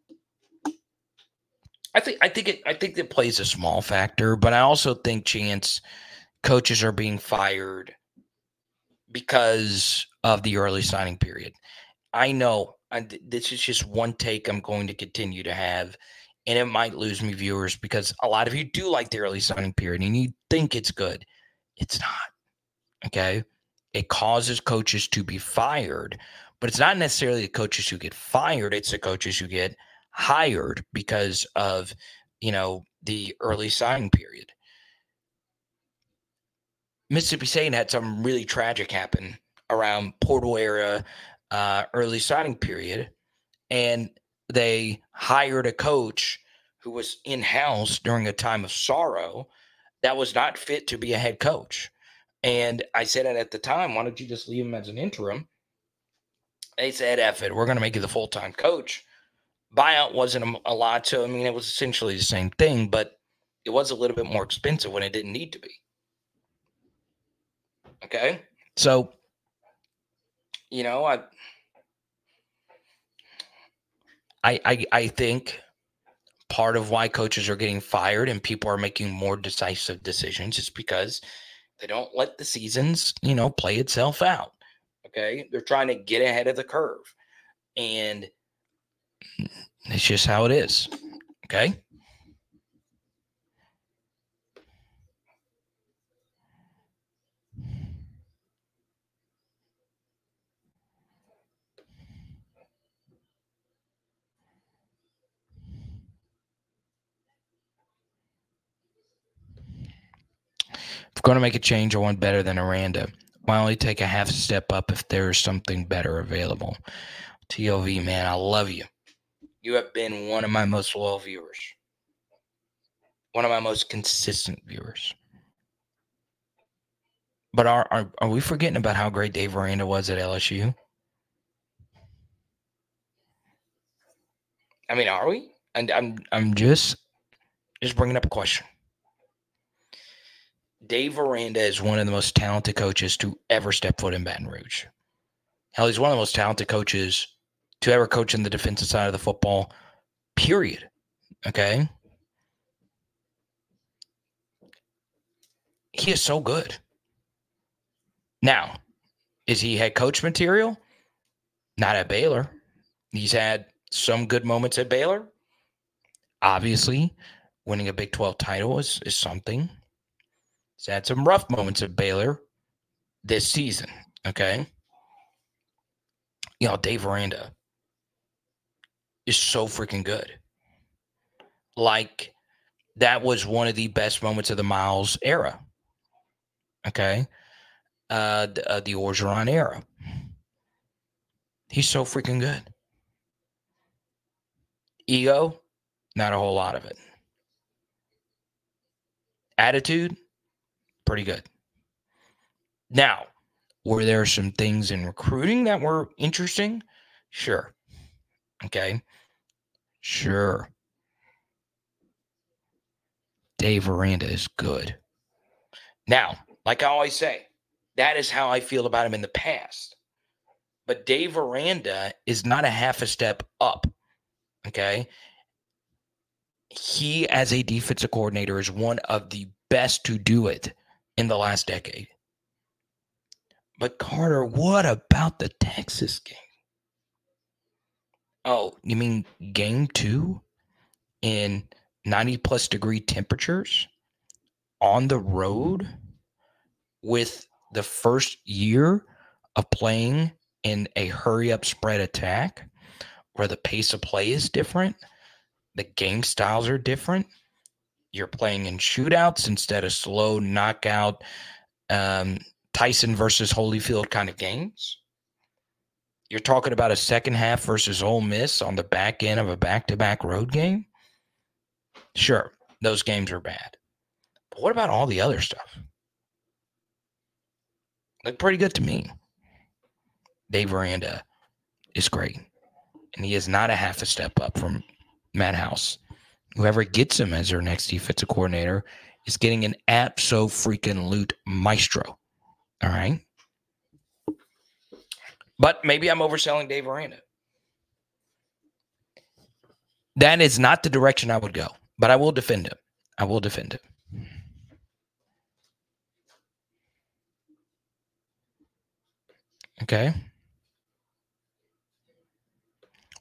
I think I think it I think it plays a small factor, but I also think chance coaches are being fired because of the early signing period. I know I, this is just one take I'm going to continue to have, and it might lose me viewers because a lot of you do like the early signing period and you think it's good it's not. Okay. it causes coaches to be fired, but it's not necessarily the coaches who get fired, it's the coaches who get hired because of, you know, the early signing period. Mississippi State had something really tragic happen around portal era, uh, early signing period, and they hired a coach who was in house during a time of sorrow that was not fit to be a head coach. And I said it at the time, why don't you just leave him as an interim? They said, F it, we're going to make you the full time coach. Buyout wasn't a, a lot. So, I mean, it was essentially the same thing, but it was a little bit more expensive when it didn't need to be. Okay. So, you know, I, I, I, I think part of why coaches are getting fired and people are making more decisive decisions is because they don't let the seasons, you know, play itself out. Okay. They're trying to get ahead of the curve. And it's just how it is. Okay. We're going to make a change, I want better than Aranda. Why only take a half step up if there's something better available? TOV, man, I love you. You have been one of my most loyal viewers, one of my most consistent viewers. But are, are, are we forgetting about how great Dave Aranda was at LSU? I mean, are we? And I'm I'm just just bringing up a question. Dave Aranda is one of the most talented coaches to ever step foot in Baton Rouge. Hell, he's one of the most talented coaches to ever coach in the defensive side of the football, period. Okay. He is so good. Now, is he head coach material? Not at Baylor. He's had some good moments at Baylor. Obviously, winning a Big 12 title is, is something. Had some rough moments at Baylor this season. Okay. You know, Dave Aranda is so freaking good. Like, that was one of the best moments of the Miles era. Okay. Uh, the, uh, the Orgeron era. He's so freaking good. Ego, not a whole lot of it. Attitude, pretty good. Now, were there some things in recruiting that were interesting? Sure. Okay. Sure. Dave Aranda is good. Now, like I always say, that is how I feel about him in the past. But Dave Aranda is not a half a step up. Okay. He, as a defensive coordinator, is one of the best to do it in the last decade. But Carter, what about the Texas game? Oh, you mean game two in 90 plus degree temperatures on the road with the first year of playing in a hurry up spread attack where the pace of play is different, the game styles are different, you're playing in shootouts instead of slow knockout um, Tyson versus Holyfield kind of games. You're talking about a second half versus Ole Miss on the back end of a back to back road game. Sure, those games are bad. But what about all the other stuff? Look pretty good to me. Dave Aranda is great. And he is not a half a step up from Matt House whoever gets him as their next defensive coordinator is getting an abso freaking loot maestro. All right. But maybe I'm overselling Dave Aranda. That is not the direction I would go, but I will defend him. I will defend him. Okay.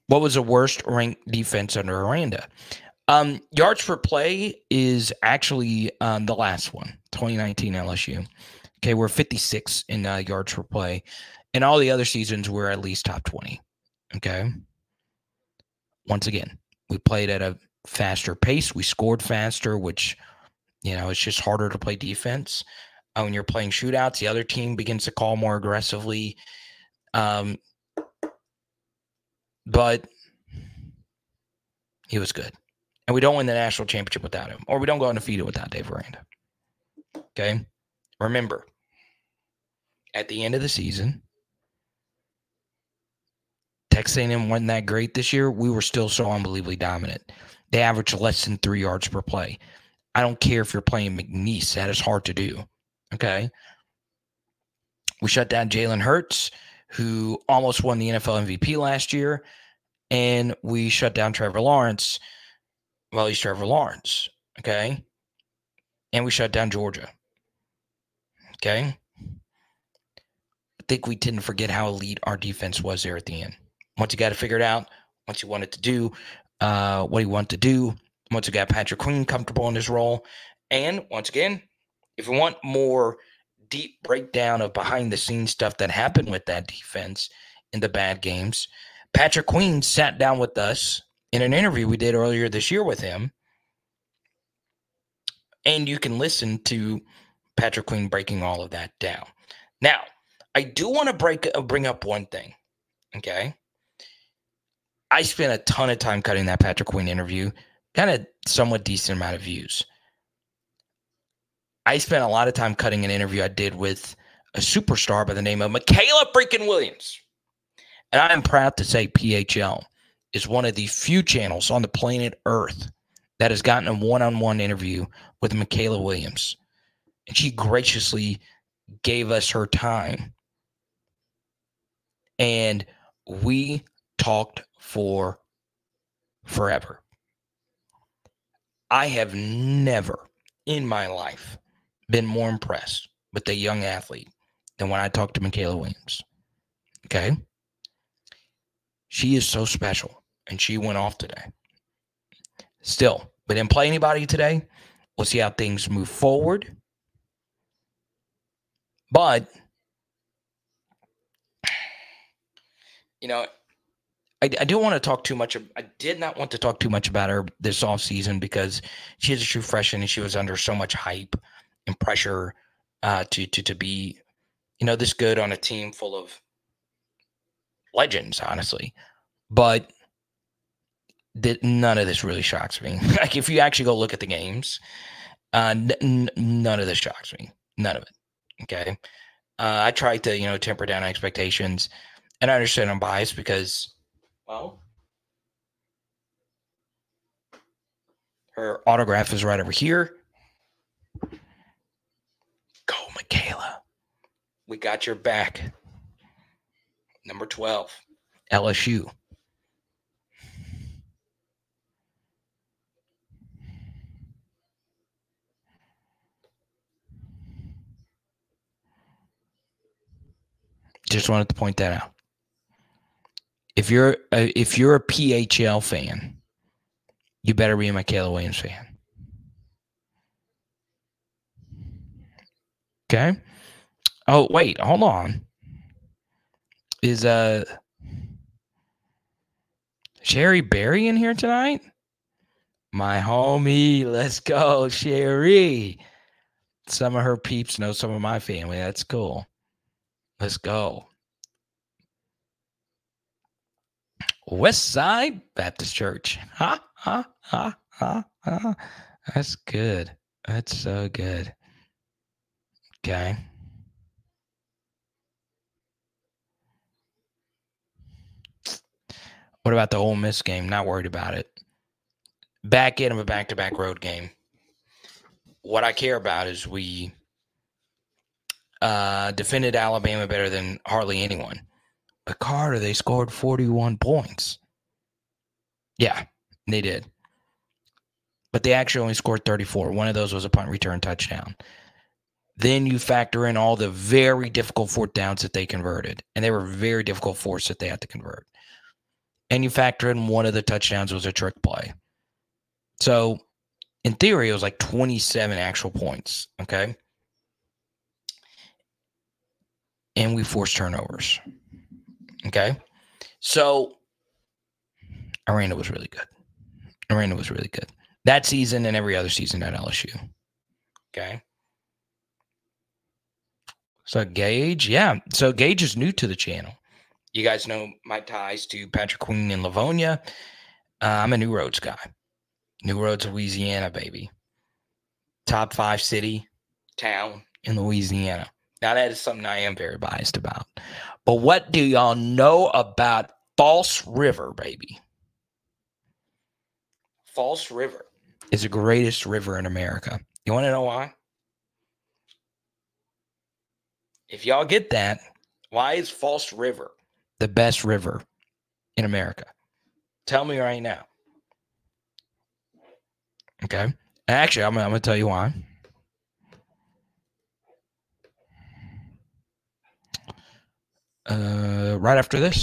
What was the worst ranked defense under Aranda? Um, yards per play is actually um, the last one, 2019 LSU. Okay, we're 56 in uh, yards per play. In all the other seasons, we're at least top 20. Okay. Once again, we played at a faster pace. We scored faster, which, you know, it's just harder to play defense. Uh, when you're playing shootouts, the other team begins to call more aggressively. Um, but he was good. And we don't win the national championship without him, or we don't go undefeated without Dave Aranda. Okay. Remember, at the end of the season, Texas A&M wasn't that great this year. We were still so unbelievably dominant. They averaged less than three yards per play. I don't care if you're playing McNeese. That is hard to do. Okay. We shut down Jalen Hurts, who almost won the NFL MVP last year. And we shut down Trevor Lawrence. Well, he's Trevor Lawrence. Okay. And we shut down Georgia. Okay. I think we didn't forget how elite our defense was there at the end. Once you got it out, once you wanted to do uh, what you want to do, once you got Patrick Queen comfortable in his role, and once again, if you want more deep breakdown of behind the scenes stuff that happened with that defense in the bad games, Patrick Queen sat down with us in an interview we did earlier this year with him. And you can listen to Patrick Queen breaking all of that down. Now, I do want to break uh, bring up one thing. Okay. I spent a ton of time cutting that Patrick Queen interview, got a somewhat decent amount of views. I spent a lot of time cutting an interview I did with a superstar by the name of Mikaylah freaking Williams. And I am proud to say PHL is one of the few channels on the planet Earth that has gotten a one on one interview with Mikaylah Williams and she graciously gave us her time. And we talked for forever. I have never in my life been more impressed with a young athlete than when I talked to Mikaylah Williams. Okay. She is so special and she went off today. Still, we didn't play anybody today. We'll see how things move forward. But you know, I, I do want to talk too much. I did not want to talk too much about her this off season because she is a true freshman and she was under so much hype and pressure uh, to to to be, you know, this good on a team full of legends, honestly. But th- none of this really shocks me. like if you actually go look at the games, uh, n- none of this shocks me. None of it. Okay. Uh, I try to, you know, temper down expectations. And I understand I'm biased because, well, her autograph is right over here. Go, Mikaylah. We got your back. Number 12, LSU. Just wanted to point that out. If you're a, if you're a PHL fan, you better be a Mikaylah Williams fan. Okay. Oh wait, hold on. Is uh Sherry Berry in here tonight? My homie, let's go, Sherry. Some of her peeps know some of my family. That's cool. Let's go. West Side Baptist Church. Ha, ha, ha, ha, ha. That's good. That's so good. Okay. What about the Ole Miss game? Not worried about it. Back end of a back to back road game. What I care about is we uh, defended Alabama better than hardly anyone. But Carter, they scored 41 points. Yeah, they did. But they actually only scored 34. One of those was a punt return touchdown. Then you factor in all the very difficult fourth downs that they converted. And they were very difficult fourths that they had to convert. And you factor in one of the touchdowns was a trick play. So in theory, it was like 27 actual points. Okay. And we force turnovers. Okay. So Aranda was really good. Aranda was really good that season and every other season at LSU. Okay. So Gage, yeah. So Gage is new to the channel. You guys know my ties to Patrick Queen and Livonia. Uh, I'm a New Roads guy. New Roads, Louisiana, baby. Top five city, town in Louisiana. Now, that is something I am very biased about. But what do y'all know about False River, baby? False River is the greatest river in America. You want to know why? If y'all get that, why is False River the best river in America? Tell me right now. Okay. Actually, I'm, I'm going to tell you why. Uh, right after this.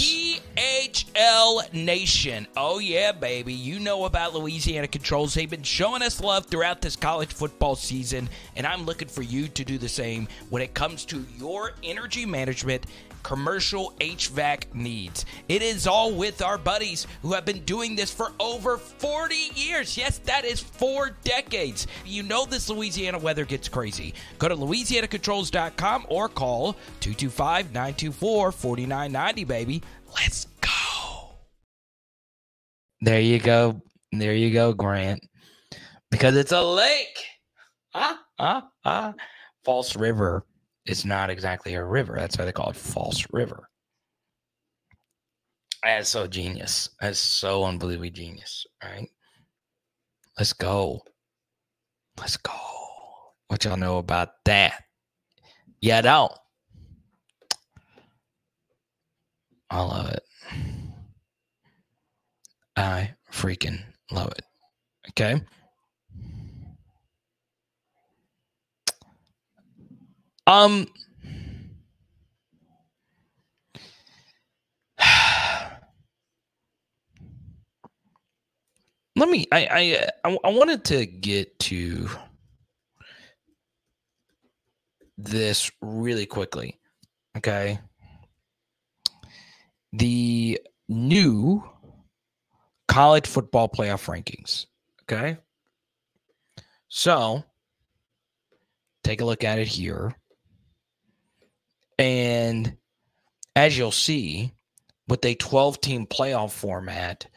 PHL Nation. Oh, yeah, baby. You know about Louisiana Controls. They've been showing us love throughout this college football season, and I'm looking for you to do the same when it comes to your energy management commercial HVAC needs. It is all with our buddies who have been doing this for over 40 years. Yes, that is four decades. You know this Louisiana weather gets crazy. Go to louisianacontrols.com or call 225 924 4990, baby. Let's go. There you go. There you go, Grant. Because it's a lake. Ah, ah, ah. False River is not exactly a river. That's why they call it False River. That's so genius. That's so unbelievably genius, right? Let's go. Let's go. What y'all know about that? Yeah, don't. I love it. I freaking love it. Okay. Um let me I, I I wanted to get to this really quickly. Okay the new college football playoff rankings. Okay. So take a look at it here. And as you'll see, with a 12 team playoff format,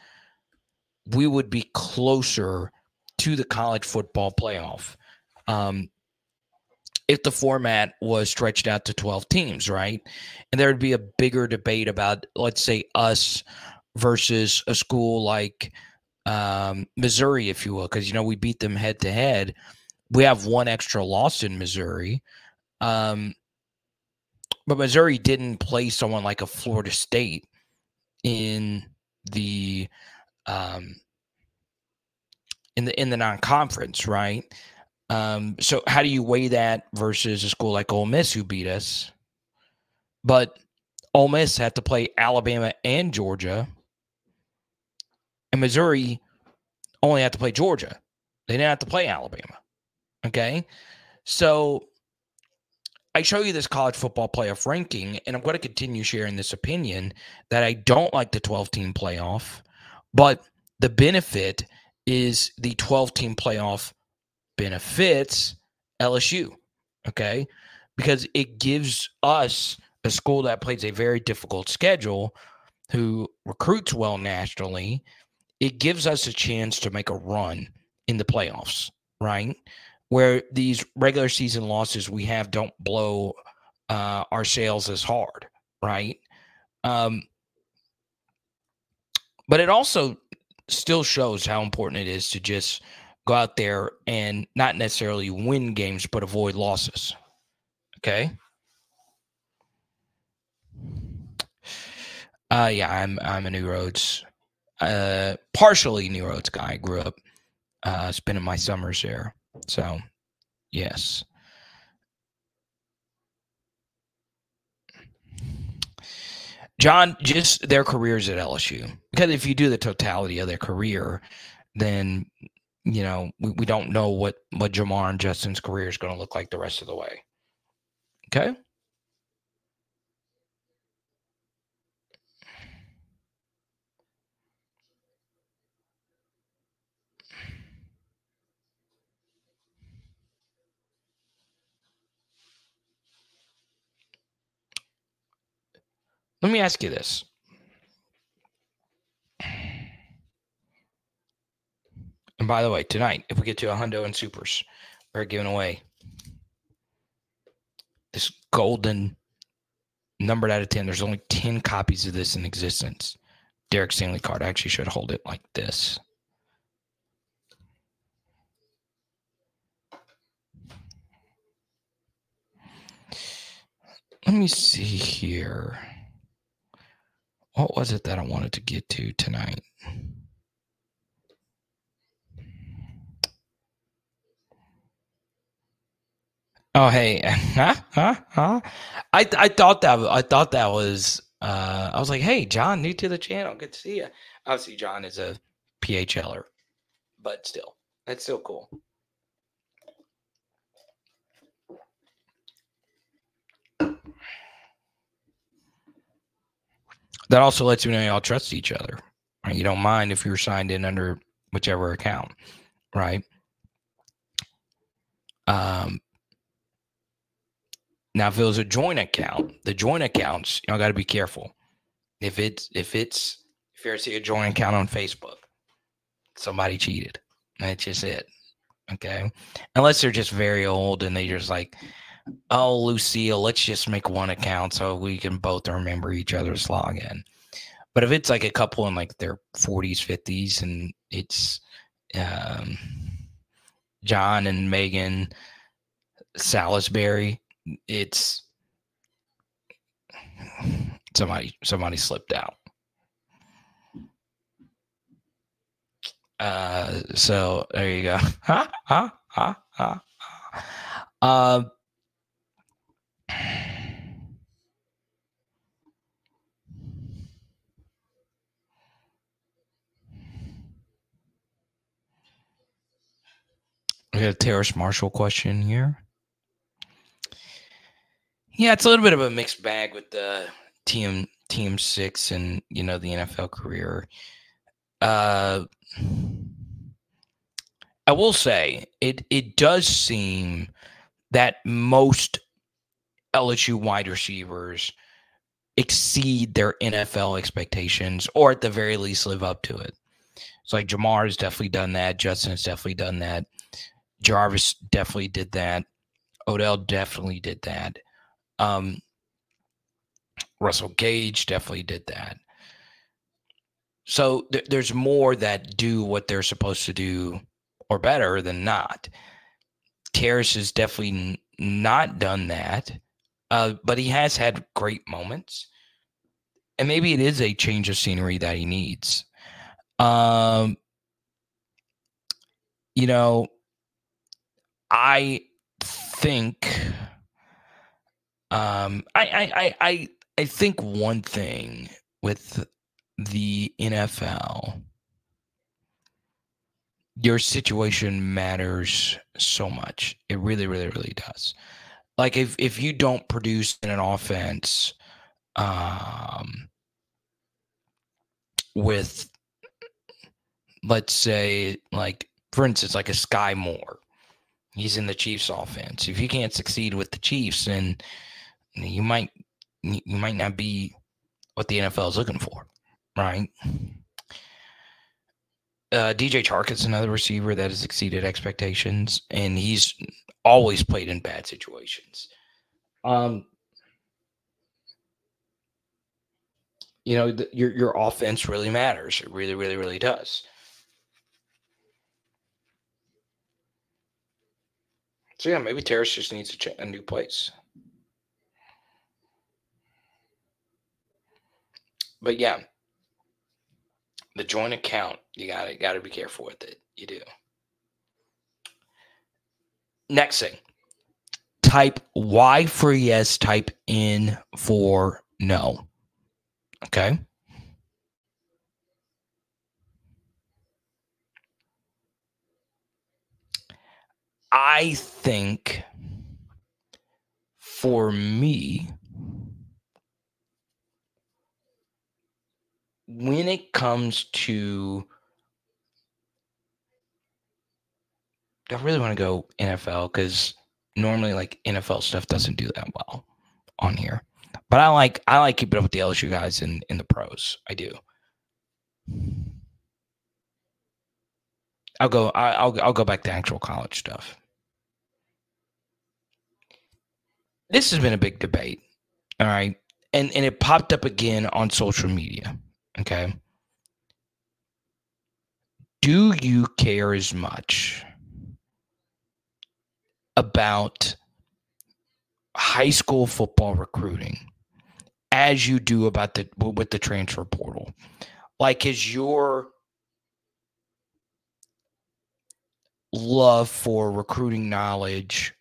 we would be closer to the college football playoff. Um, if the format was stretched out to 12 teams, right? And there would be a bigger debate about, let's say, us versus a school like um, Missouri, if you will, because, you know, we beat them head to head. We have one extra loss in Missouri. Um, but Missouri didn't play someone like a Florida State in the um, in the in the non-conference, right? Um, so how do you weigh that versus a school like Ole Miss who beat us? But Ole Miss had to play Alabama and Georgia, and Missouri only had to play Georgia. They didn't have to play Alabama. Okay, so I show you this college football playoff ranking, and I'm going to continue sharing this opinion that I don't like the 12 team playoff, but the benefit is the 12 team playoff benefits LSU. Okay. Because it gives us a school that plays a very difficult schedule who recruits well nationally. It gives us a chance to make a run in the playoffs, right? Where these regular season losses we have don't blow uh, our sales as hard, right? Um, but it also still shows how important it is to just go out there and not necessarily win games, but avoid losses. Okay. Uh yeah, I'm I'm a New Roads, uh partially New Roads guy. I grew up uh spending my summers there. So yes. John, just their careers at LSU. Because if you do the totality of their career, then you know, we, we don't know what, what Jamar and Justin's career is going to look like the rest of the way. Okay. Let me ask you this. And by the way, tonight, if we get to a hundo and supers, we're giving away this golden numbered out of 10. There's only 10 copies of this in existence. Derek Stingley card. I actually should hold it like this. Let me see here. What was it that I wanted to get to tonight? Oh hey, huh? Huh? Huh? I I thought that I thought that was uh I was like, hey John, new to the channel, good to see you. Obviously, John is a PHLer, but still, that's still cool. That also lets you know y'all trust each other. Right? You don't mind if you're signed in under whichever account, right? Um, now, if it was a joint account, the joint accounts, y'all got to be careful. If it's if it's if you ever see a joint account on Facebook, somebody cheated. That's just it. Okay, unless they're just very old and they just like, oh, Lucille, let's just make one account so we can both remember each other's login. But if it's like a couple in like their 40s, 50s, and it's um, John and Megan Salisbury, it's somebody somebody slipped out. Uh, so there you go. Ha ha ha ha. Uh, we got a Terrace Marshall question here. Yeah, it's a little bit of a mixed bag with the team team six and you know the NFL career. Uh, I will say it it does seem that most LSU wide receivers exceed their NFL expectations, or at the very least live up to it. It's like Ja'Marr has definitely done that. Justin has definitely done that. Jarvis definitely did that. Odell definitely did that. Um, Russell Gage definitely did that. So th- there's more that do what they're supposed to do or better than not. Terrace has definitely n- not done that, uh, but he has had great moments. And maybe it is a change of scenery that he needs. Um, you know, I think um, I, I, I, I, think one thing with the NFL, your situation matters so much. It really, really, really does. Like if if you don't produce in an offense, um, with let's say like for instance like a Skyy Moore, he's in the Chiefs offense. If you can't succeed with the Chiefs, and you might you might not be what the NFL is looking for, right? Uh, DJ Chark is another receiver that has exceeded expectations, and he's always played in bad situations. Um, you know, the, your your offense really matters. It really, really, really does. So yeah, maybe Terrace just needs a, ch- a new place. But yeah, the joint account, you got to got to be careful with it. You do. Next thing, type Y for yes, type N for no. Okay. I think for me, when it comes to I really want to go NFL because normally like NFL stuff doesn't do that well on here. But I like I like keeping up with the LSU guys in in the pros. I do. I'll go. I'll I'll go back to actual college stuff. This has been a big debate. All right, and and it popped up again on social media. Okay. Do you care as much about high school football recruiting as you do about the with the transfer portal? Like, is your love for recruiting knowledge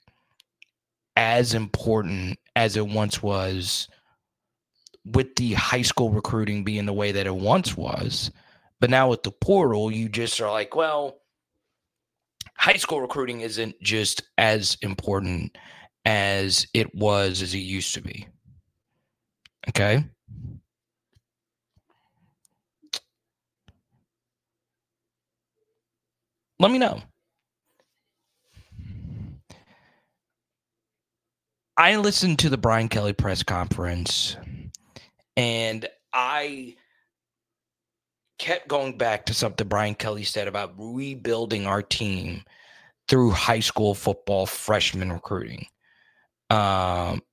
as important as it once was with the high school recruiting being the way that it once was but now with the portal you just are like well high school recruiting isn't just as important as it was as it used to be. Okay? Let me know. I listened to the Brian Kelly press conference and I kept going back to something Brian Kelly said about rebuilding our team through high school football freshman recruiting. Um,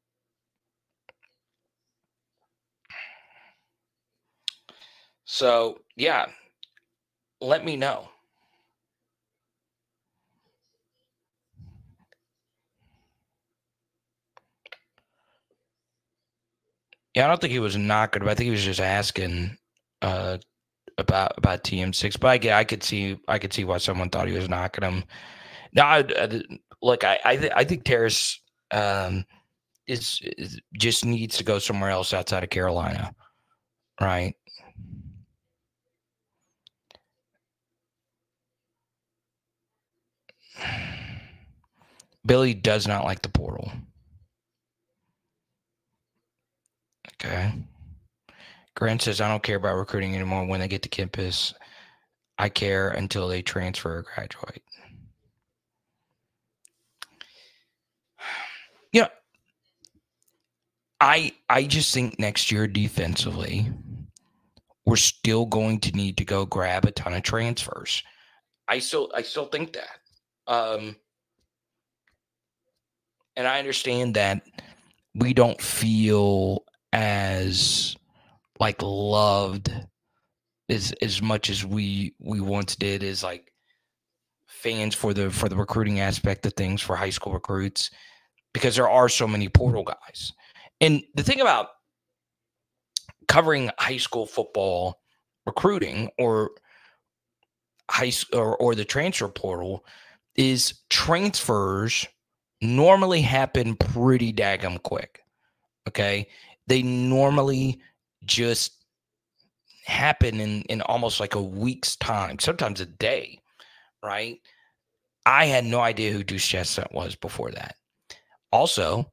so, yeah, let me know. Yeah, I don't think he was knocking, but I think he was just asking uh, about about TM6. But I I could see, I could see why someone thought he was knocking him. Now, I, I, look, I, I, th- I think Terrace um, is, is just needs to go somewhere else outside of Carolina, right? Billy does not like the portal. Okay. Grant says, I don't care about recruiting anymore when they get to campus. I care until they transfer or graduate. Yeah. I I just think next year defensively, we're still going to need to go grab a ton of transfers. I still I still think that. Um and I understand that we don't feel as like loved as as much as we we once did as like fans for the for the recruiting aspect of things for high school recruits because there are so many portal guys. And the thing about covering high school football recruiting or high or, or the transfer portal is transfers normally happen pretty daggum quick. Okay they normally just happen in in almost like a week's time, sometimes a day, right? I had no idea who Deuce Chestnut was before that. Also,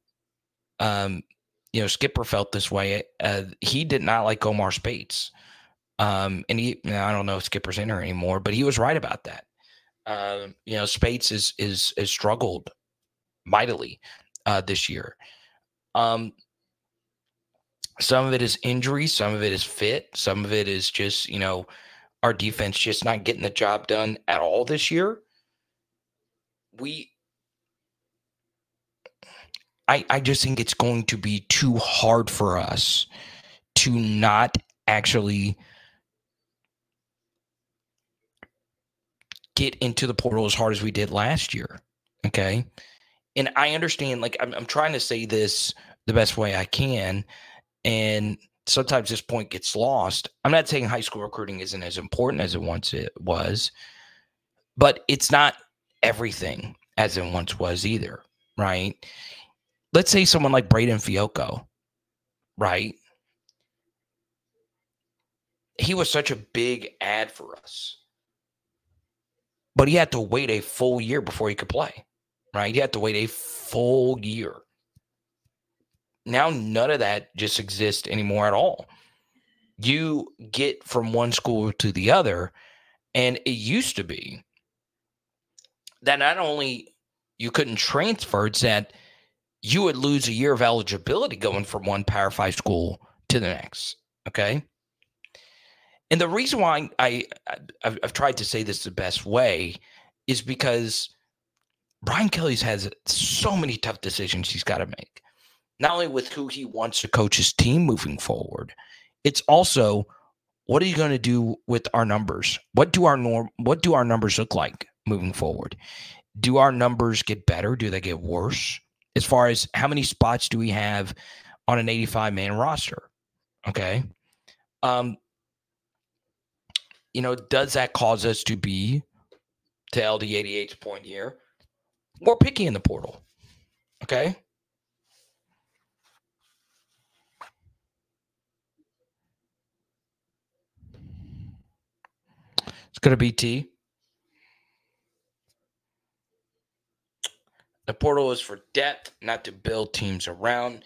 um, you know, Skipper felt this way. Uh, he did not like Omar Speights. Um, and he, I don't know if Skipper's in there anymore, but he was right about that. Uh, you know, Speights is is is struggled mightily uh, this year. Um, some of it is injury, some of it is fit, some of it is just, you know, our defense just not getting the job done at all this year. We I I just think it's going to be too hard for us to not actually get into the portal as hard as we did last year. Okay. And I understand, like, I'm, I'm trying to say this the best way I can and sometimes this point gets lost. I'm not saying high school recruiting isn't as important as it once it was, but it's not everything as it once was either, right? Let's say someone like Braden Fiocco, right? He was such a big ad for us. But he had to wait a full year before he could play, right? He had to wait a full year. Now none of that just exists anymore at all. You get from one school to the other, and it used to be that not only you couldn't transfer, it's that you would lose a year of eligibility going from one Power Five school to the next. Okay. And the reason why I, I I've, I've tried to say this the best way is because Brian Kelly's has so many tough decisions he's got to make. Not only with who he wants to coach his team moving forward, it's also what are you going to do with our numbers? What do our norm what do our numbers look like moving forward? Do our numbers get better? Do they get worse? As far as how many spots do we have on an 85 man roster? Okay. Um, you know, does that cause us to be, to LD88's point here, more picky in the portal? Okay. It's going to be T. The portal is for depth, not to build teams around.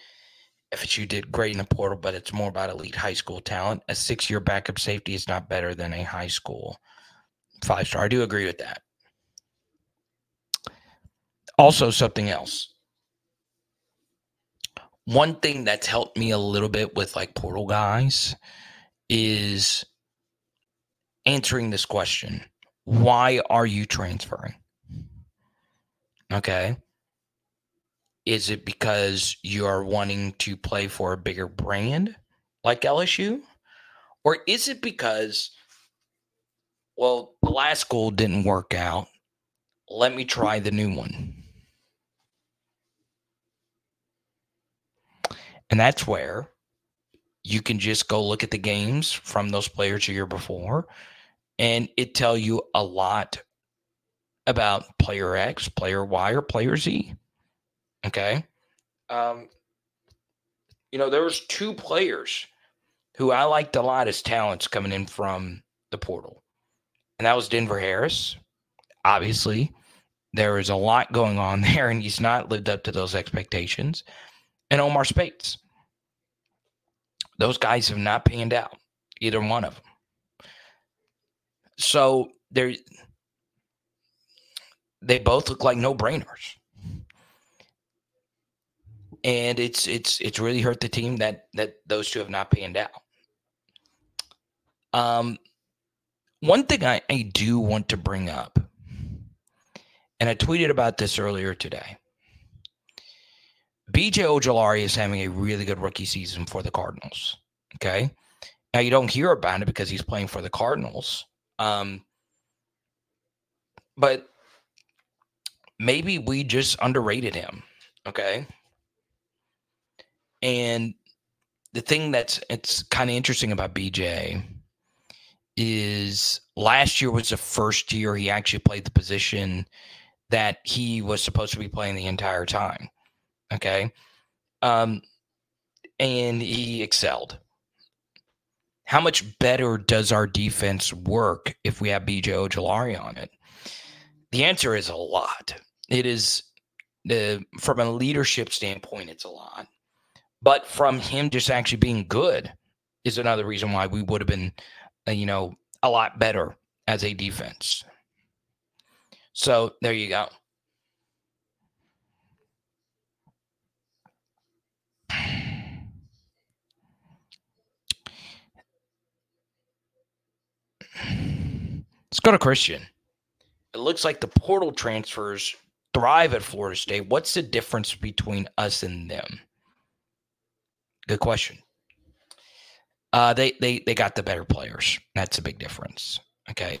FSU did great in the portal, but it's more about elite high school talent. A six year backup safety is not better than a high school five star. I do agree with that. Also, something else. One thing that's helped me a little bit with like portal guys is answering this question Why are you transferring? Okay. Is it because you're wanting to play for a bigger brand like LSU? Or is it because, well, the last school didn't work out? Let me try the new one. And that's where you can just go look at the games from those players a year before and it tell you a lot about player X, player Y, or player Z. Okay. Um, you know, there was two players who I liked a lot as talents coming in from the portal. And that was Denver Harris. Obviously, there is a lot going on there, and he's not lived up to those expectations. And Omar Speights. Those guys have not panned out, either one of them. So they're they both look like no brainers. And it's it's it's really hurt the team that that those two have not panned out. Um one thing I, I do want to bring up, and I tweeted about this earlier today. BJ Ojulari is having a really good rookie season for the Cardinals. Okay. Now you don't hear about it because he's playing for the Cardinals. Um, but maybe we just underrated him. Okay. And the thing that's it's kind of interesting about BJ is last year was the first year he actually played the position that he was supposed to be playing the entire time. Okay. Um, and he excelled how much better does our defense work if we have BJ Ojulari on it? The answer is a lot. It is from a leadership standpoint, it's a lot. But from him just actually being good is another reason why we would have been, uh, you know, a lot better as a defense. So there you go. Let's go to Christian. It looks like the portal transfers thrive at Florida State. What's the difference between us and them? Good question. Uh, they they they got the better players. That's a big difference. Okay,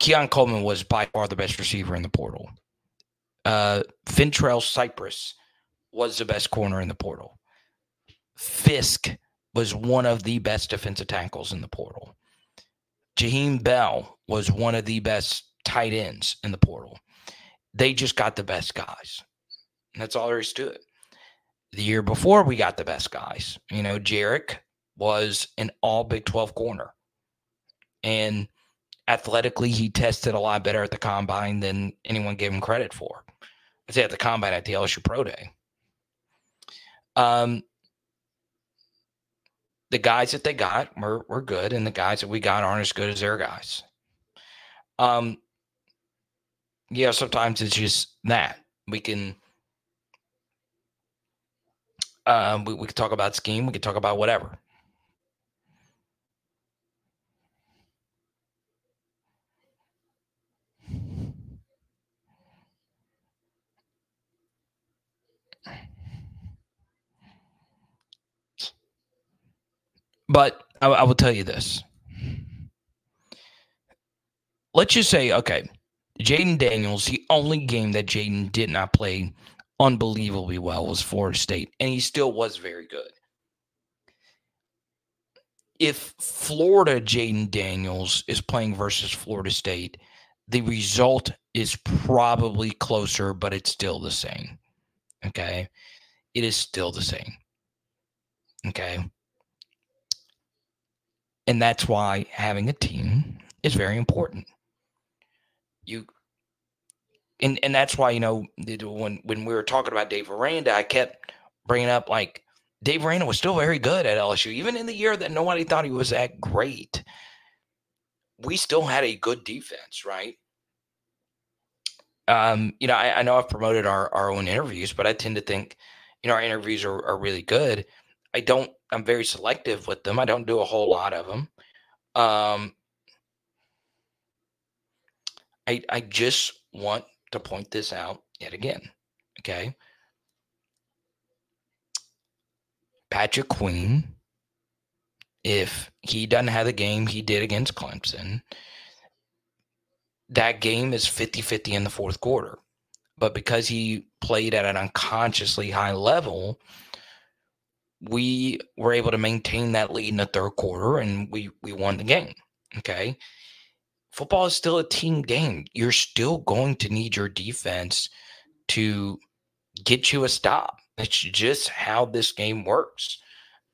Keon Coleman was by far the best receiver in the portal. Uh, Fentrell Cypress was the best corner in the portal. Fiske was one of the best defensive tackles in the portal. Jaheim Bell was one of the best tight ends in the portal. They just got the best guys. That's all there is to it. The year before, we got the best guys. You know, Jarrick was an all Big 12 corner. And athletically, he tested a lot better at the combine than anyone gave him credit for. I say at the combine at the LSU Pro Day. Um, the guys that they got were, were good, and the guys that we got aren't as good as their guys. Um, yeah, sometimes it's just that we can Um, we, we could talk about scheme. We can talk about whatever. But I, I will tell you this. Let's just say, okay, Jayden Daniels, the only game that Jayden did not play unbelievably well was Florida State, and he still was very good. If Florida Jayden Daniels is playing versus Florida State, the result is probably closer, but it's still the same. Okay. It is still the same. Okay. And that's why having a team is very important. You and and that's why you know when when we were talking about Dave Aranda, I kept bringing up like Dave Aranda was still very good at LSU, even in the year that nobody thought he was that great. We still had a good defense, right? Um, you know, I, I know I've promoted our, our own interviews, but I tend to think, you know, our interviews are, are really good. I don't, I'm very selective with them. I don't do a whole lot of them. Um, I, I just want to point this out yet again. Okay. Patrick Queen, if he doesn't have the game he did against Clemson, that game is 50 50 in the fourth quarter. But because he played at an unconsciously high level, we were able to maintain that lead in the third quarter and we, we won the game. Okay football is still a team game. You're still going to need your defense to get you a stop. It's just how this game works.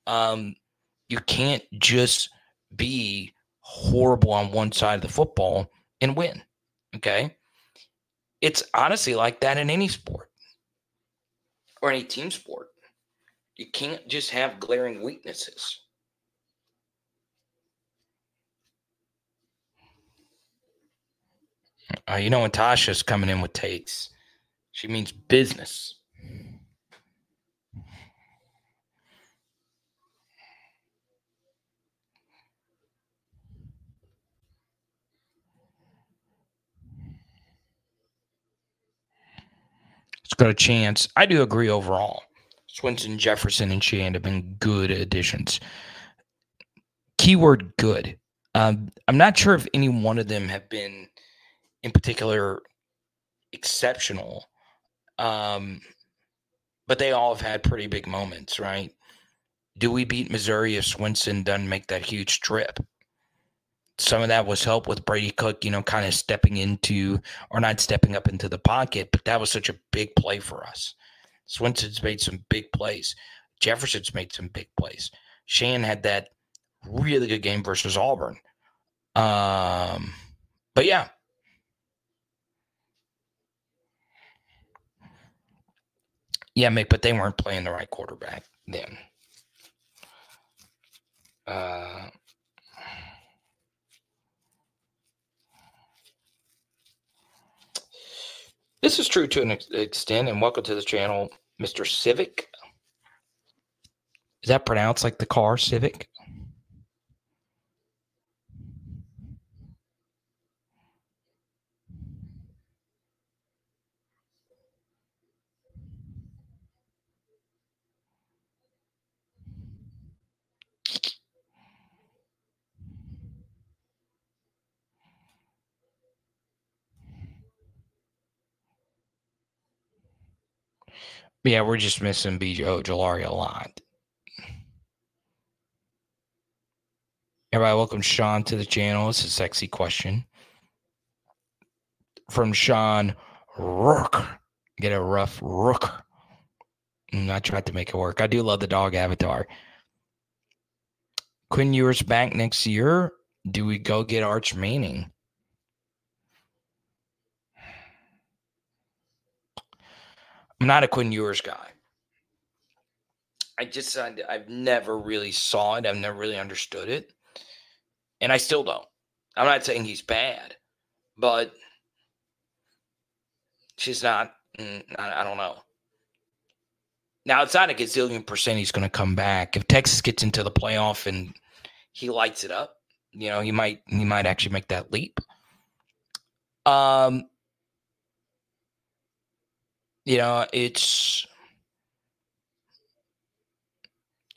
Um, you can't just be horrible on one side of the football and win. Okay. It's honestly like that in any sport or any team sport. You can't just have glaring weaknesses. Uh, you know, when Tasha's coming in with takes, she means business. Let's go to Chance. I do agree overall. Swinson, Jefferson, and Shand have been good additions. Keyword good. Um, I'm not sure if any one of them have been in particular exceptional. Um, but they all have had pretty big moments, right? Do we beat Missouri if Swinson doesn't make that huge trip? Some of that was help with Brady Cook, you know, kind of stepping into or not stepping up into the pocket, but that was such a big play for us. Swinson's made some big plays. Jefferson's made some big plays. Shan had that really good game versus Auburn. Um, but yeah, Yeah, Mick, but they weren't playing the right quarterback then. Uh, this is true to an extent, and welcome to the channel, Mr. Civic. Is that pronounced like the car Civic? Yeah, we're just missing BJ Ojulari a lot. Everybody, welcome Sean to the channel. It's a sexy question from Sean Rook. Get a rough Rook. Mm, I tried to make it work. I do love the dog avatar. Quinn Ewers back next year. Do we go get Arch Manning? I'm not a Quinn Ewers guy. I just I, I've never really saw it. I've never really understood it, and I still don't. I'm not saying he's bad, but she's not. Mm, I, I don't know. Now it's not a gazillion percent he's going to come back. If Texas gets into the playoff and he lights it up, you know, he might he might actually make that leap. Um, you know, it's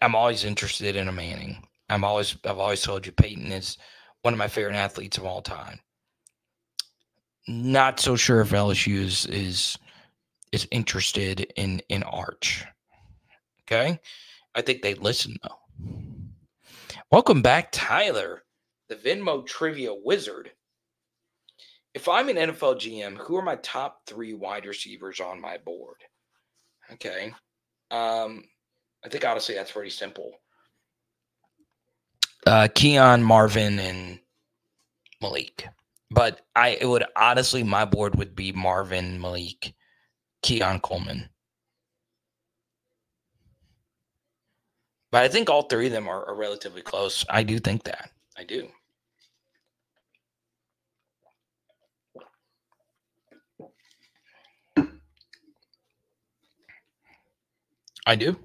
I'm always interested in a Manning. I'm always I've always told you Peyton is one of my favorite athletes of all time. Not so sure if LSU is is is interested in in Arch. Okay, I think they listen though. Welcome back, Tyler, the Venmo trivia wizard. If I'm an NFL GM, who are my top three wide receivers on my board? Okay, um, I think honestly that's pretty simple. Uh, Keon, Marvin, and Malik. But I it would honestly my board would be Marvin, Malik, Keon Coleman. But I think all three of them are, are relatively close. I do think that. I do. I do.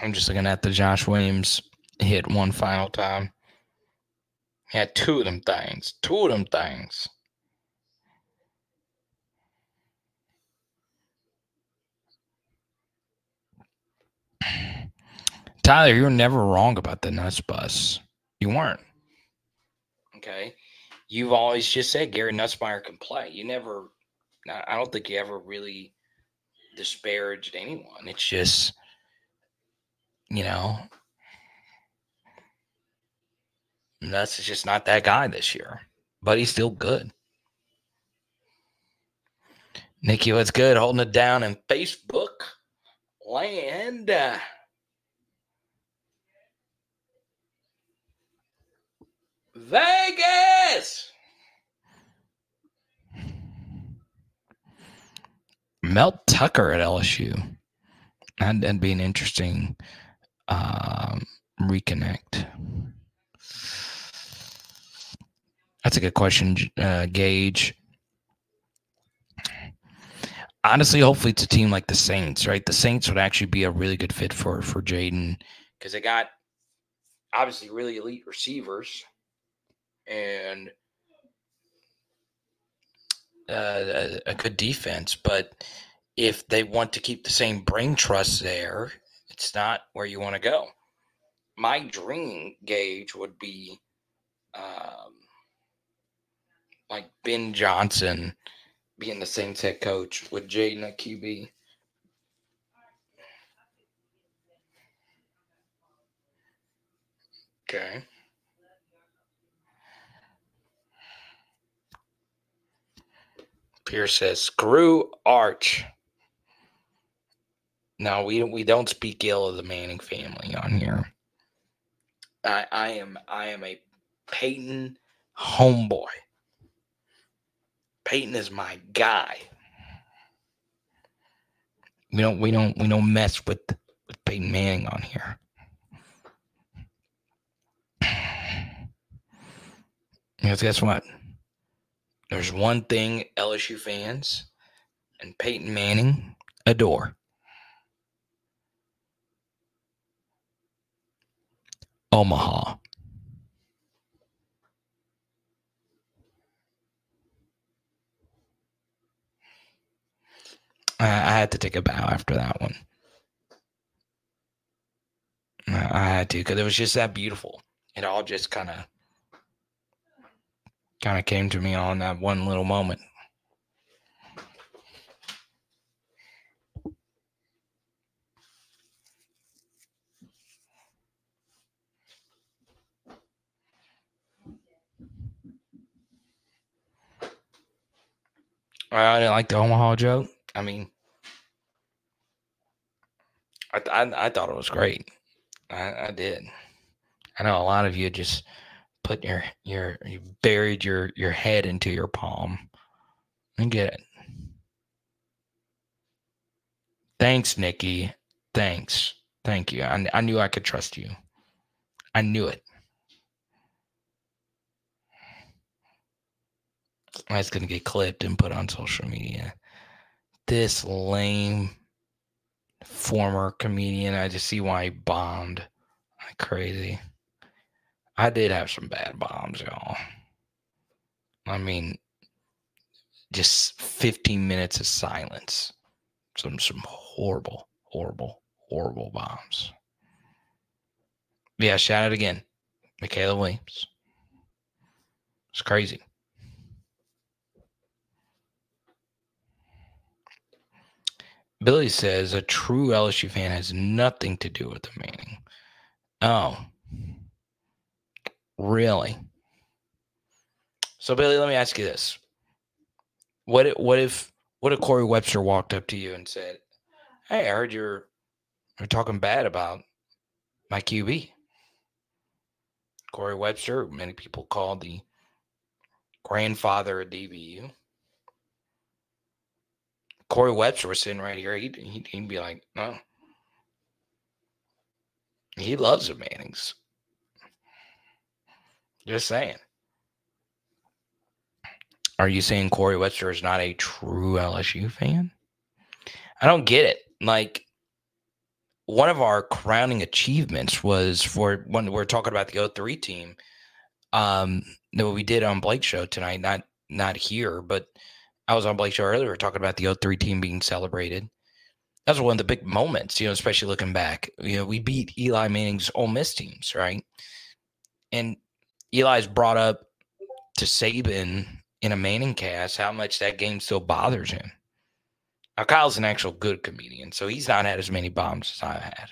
I'm just looking at the Josh Williams hit one final time. He had two of them things. Two of them things. Tyler, you were never wrong about the nuts bus. You weren't. Okay. You've always just said Gary Nussmeier can play. You never I don't think you ever really disparaged anyone. It's just, you know, that's just not that guy this year, but he's still good. Nikki, what's good? Holding it down in Facebook land. Vegas. Mel Tucker at LSU. That'd, that'd be an interesting um, reconnect. That's a good question, uh, Gage. Honestly, hopefully it's a team like the Saints, right? The Saints would actually be a really good fit for for Jayden because they got obviously really elite receivers and – uh, a good defense, but if they want to keep the same brain trust there, it's not where you want to go. My dream gauge would be um, like Ben Johnson being the Saints head coach with Jayden at QB. Okay. Pierce says, "Screw Arch." No, we we don't speak ill of the Manning family on here. I I am I am a Peyton homeboy. Peyton is my guy. We don't we don't we don't mess with with Peyton Manning on here. Because guess what? There's one thing LSU fans and Peyton Manning adore. Omaha. I, had to take a bow after that one. I, had to because it was just that beautiful. It all just kind of kind of came to me on that one little moment. I didn't like the Omaha joke. I mean, I, I, I thought it was great. I, I did. I know a lot of you just put your your you buried your your head into your palm. I get it. Thanks, Nikki. Thanks. Thank you. I, I knew I could trust you. I knew it. That's going to get clipped and put on social media. This lame former comedian, I just see why he bombed like crazy. I did have some bad bombs, y'all. I mean, just 15 minutes of silence. Some some horrible, horrible, horrible bombs. Yeah, shout out again. Mikaylah Williams. It's crazy. Billy says a true LSU fan has nothing to do with the Manning. Oh, really? So, Billy, let me ask you this: What if, what if what if Corey Webster walked up to you and said, "Hey, I heard you're you're talking bad about my QB." Corey Webster, many people call the grandfather of DBU. Corey Webster was sitting right here, he'd, he'd, he'd be like, no. He loves the Mannings. Just saying. Are you saying Corey Webster is not a true LSU fan? I don't get it. Like, one of our crowning achievements was for when we're talking about the 03 team um that we did on Blake show tonight, not not here, but I was on Blake Show earlier talking about the 03 team being celebrated. That was one of the big moments, you know, especially looking back. You know, we beat Eli Manning's Ole Miss teams, right? And Eli's brought up to Saban in a Manning cast how much that game still bothers him. Now, Kyle's an actual good comedian, so he's not had as many bombs as I've had.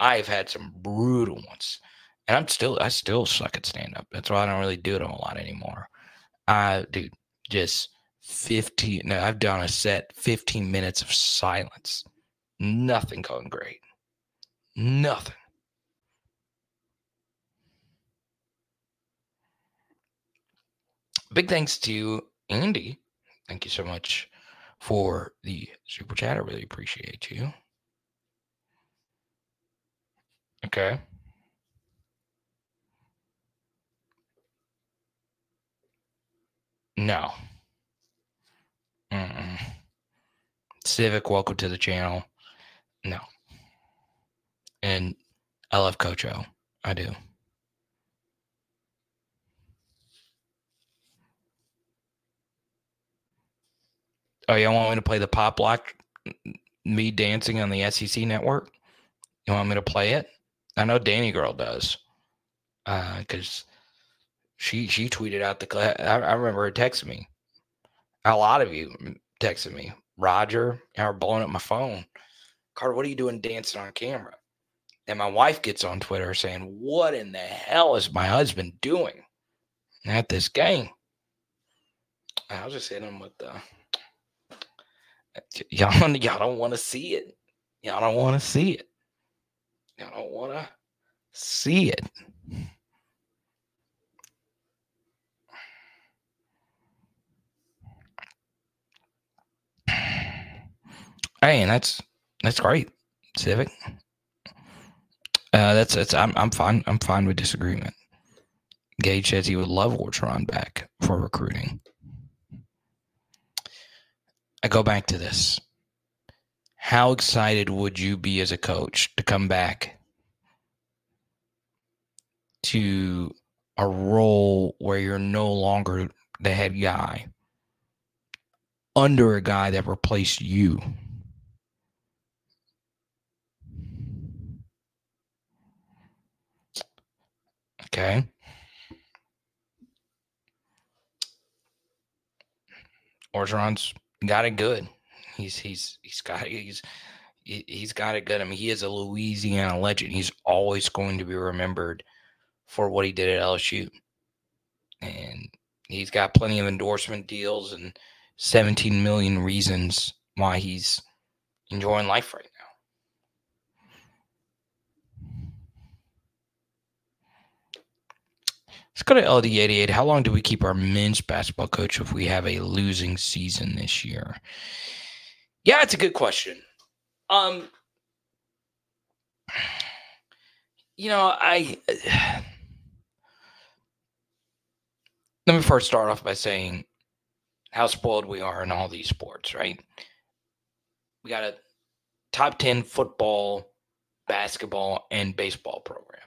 I've had some brutal ones, and I'm still, I still suck at stand up. That's why I don't really do it a lot anymore. I, dude, just 15 no i've done a set 15 minutes of silence. Nothing going great. Nothing. Big thanks to andy. Thank you so much for the super chat. I really appreciate you. Okay. No Mm-mm. Civic, welcome to the channel. No. And I love Coach I do. Oh, y'all want me to play the pop lock? Me dancing on the SEC network? You want me to play it? I know Danny Girl does. Because uh, she she tweeted out the. I, I remember her texting me a lot of you texted me, Roger, are blowing up my phone. Carter, what are you doing dancing on camera? And my wife gets on Twitter saying, What in the hell is my husband doing at this game? I was just hitting him with the y'all, y'all don't want to see it. Y'all don't want to see it. Y'all don't want to see it. Hey, and that's that's great, Civic. Uh, that's that's I'm I'm fine. I'm fine with disagreement. Gage says he would love Orgeron back for recruiting. I go back to this. How excited would you be as a coach to come back to a role where you're no longer the head guy under a guy that replaced you. Okay. Orgeron's got it good. He's he's he's got he's he's got it good. I mean, he is a Louisiana legend. He's always going to be remembered for what he did at LSU, and he's got plenty of endorsement deals and 17 million reasons why he's enjoying life right now. Let's go to LD88. How long do we keep our men's basketball coach if we have a losing season this year? Yeah, it's a good question. Um, you know, I let me first start off by saying how spoiled we are in all these sports, right? We got a top 10 football, basketball, and baseball program.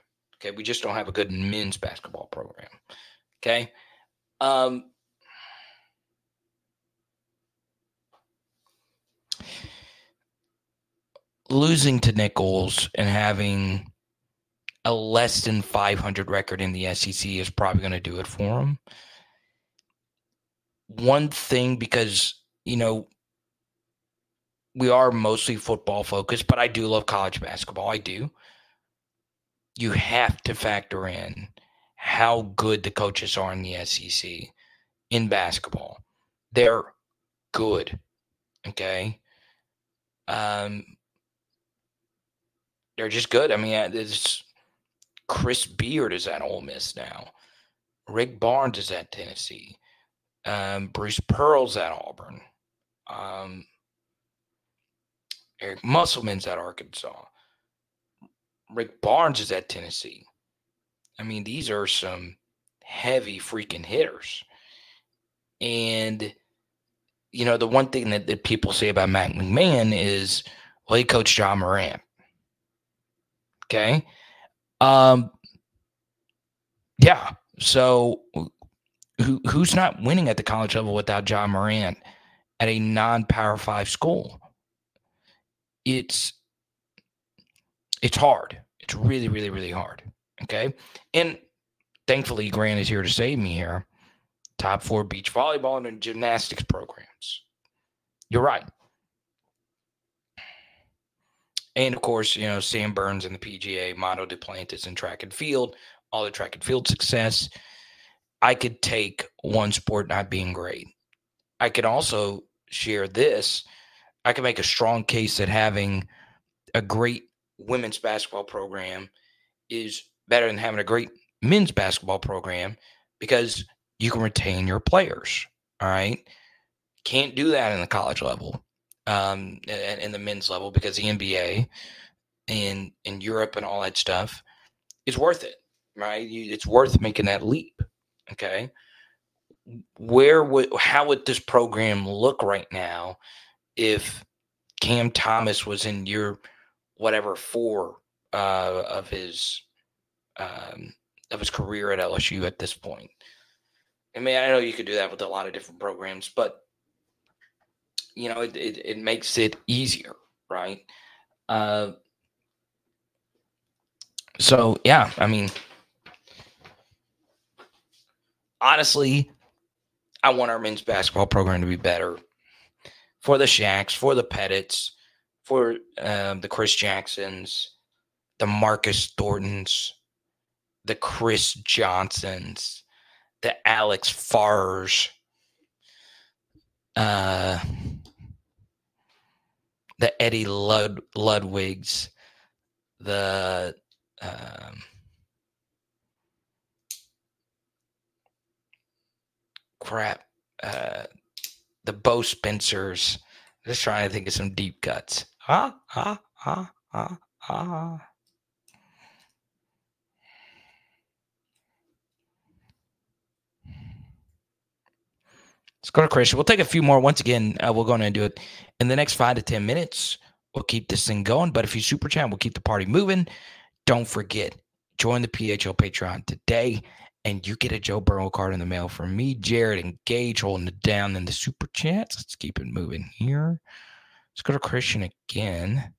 Okay. We just don't have a good men's basketball program. Okay. Um, losing to Nicholls and having a less than 500 record in the SEC is probably going to do it for him. One thing, because, you know, we are mostly football focused, but I do love college basketball. I do you have to factor in how good the coaches are in the SEC in basketball. They're good. Okay. Um, they're just good. I mean, it's Chris Beard is at Ole Miss now. Rick Barnes is at Tennessee. Um, Bruce Pearl's at Auburn. Um, Eric Musselman's at Arkansas. Rick Barnes is at Tennessee. I mean, these are some heavy freaking hitters. And, you know, the one thing that, that people say about Matt McMahon is, well, he coached Ja Morant. Okay. Um, yeah. So who who's not winning at the college level without Ja Morant at a non-power five school? It's it's hard. It's really, really, really hard. Okay. And thankfully, Grant is here to save me here. Top four beach volleyball and gymnastics programs. You're right. And of course, you know, Sam Burns and the PGA, Mondo Duplantis in track and field, all the track and field success. I could take one sport not being great. I could also share this. I could make a strong case that having a great women's basketball program is better than having a great men's basketball program because you can retain your players. All right. Can't do that in the college level, um, and in the men's level because the NBA and in Europe and all that stuff is worth it, right? It's worth making that leap. Okay. Where would how would this program look right now if Cam Thomas was in your whatever four uh, of his um, of his career at LSU at this point. I mean, I know you could do that with a lot of different programs, but you know, it it, it makes it easier, right? Uh, so yeah, I mean, honestly, I want our men's basketball program to be better for the Shaqs, for the Pettits, for um, the Chris Jacksons, the Marcus Thorntons, the Chris Johnsons, the Alex Fars, uh, the Eddie Lud- Ludwigs, the um, crap, uh, the Bo Spencers. Just trying to think of some deep cuts. Ha, ah, ah, ah, ha. Let's go to Christian. We'll take a few more. Once again, uh, we're going to do it in the next five to 10 minutes. We'll keep this thing going. But if you super chat, we'll keep the party moving. Don't forget, join the PHL Patreon today and you get a Joe Burrow card in the mail from me, Jared, and Gage holding it down in the super chats. Let's keep it moving here. Let's go to Christian again.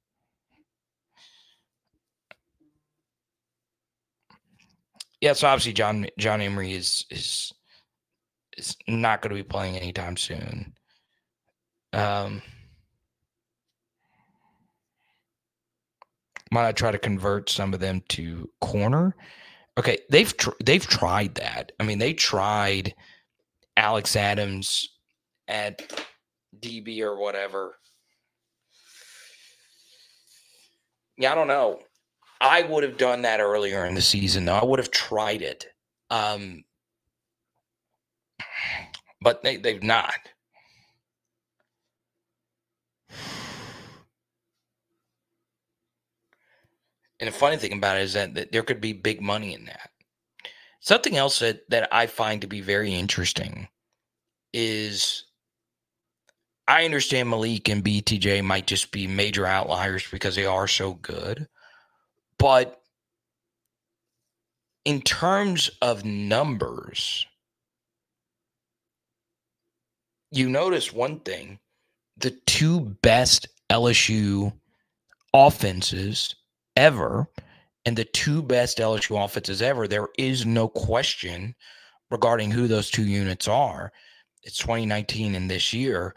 Yeah, so obviously John John Emery is is is not going to be playing anytime soon. Um, might I try to convert some of them to corner? Okay, they've tr- they've tried that. I mean, they tried Alex Adams at DB or whatever. Yeah, I don't know. I would have done that earlier in the season, though. I would have tried it. Um, but they, they've not. And the funny thing about it is that, that there could be big money in that. Something else that, that I find to be very interesting is I understand Malik and BTJ might just be major outliers because they are so good. But in terms of numbers, you notice one thing the two best LSU offenses ever and the two best LSU offenses ever, there is no question regarding who those two units are. It's 2019 and this year.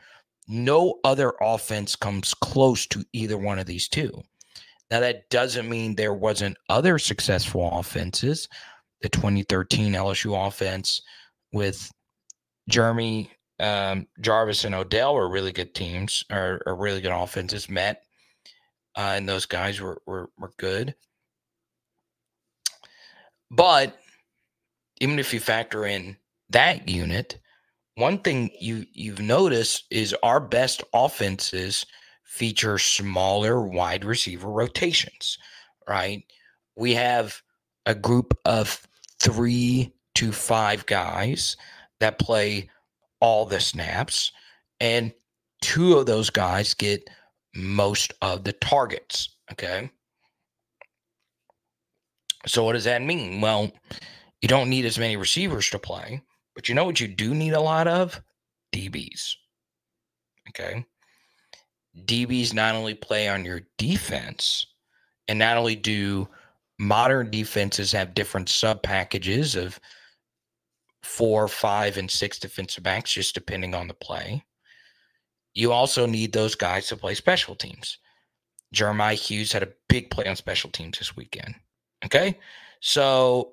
No other offense comes close to either one of these two. Now, that doesn't mean there wasn't other successful offenses. The 2013 LSU offense with Jeremy um, Jarvis and Odell were really good teams or, or really good offenses. Met uh, and those guys were, were were good. But even if you factor in that unit, one thing you you've noticed is our best offenses feature smaller wide receiver rotations, right? We have a group of three to five guys that play all the snaps, and two of those guys get most of the targets. Okay. So, what does that mean? Well, you don't need as many receivers to play, but you know what you do need a lot of? DBs. Okay. DBs not only play on your defense, and not only do modern defenses have different sub packages of four, five, and six defensive backs, just depending on the play. You also need those guys to play special teams. Jeremiah Hughes had a big play on special teams this weekend. Okay. So,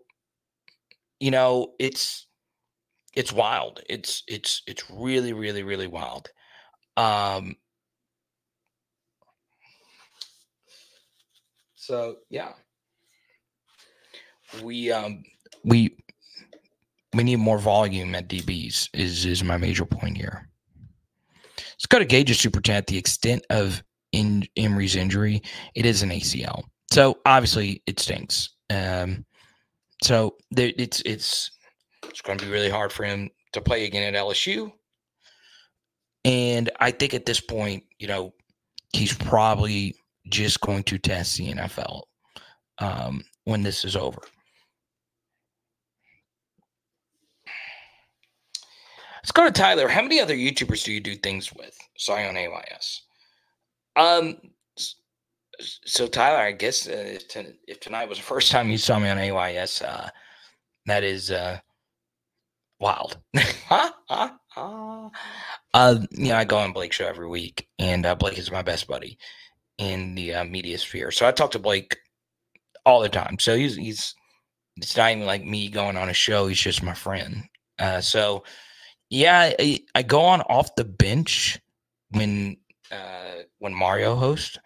you know, it's it's wild. It's it's it's really, really, really wild. Um so yeah. We um we we need more volume at DBs is is my major point here. Let's go to Gage's super chat. The extent of in Emery's injury, it is an ACL. So obviously it stinks. Um, so there, it's it's it's going to be really hard for him to play again at LSU. And I think at this point, you know, he's probably just going to test the NFL um, when this is over. Let's go to Tyler. How many other YouTubers do you do things with? Zion AYS. Um. So Tyler, I guess uh, if, tonight was the first time you saw me on AYS, uh, that is uh, wild. uh, you know, I go on Blake's show every week, and uh, Blake is my best buddy in the uh, media sphere. So I talk to Blake all the time. So he's he's it's not even like me going on a show. He's just my friend. Uh, so yeah, I, I go on off the bench when uh, when Mario hosts,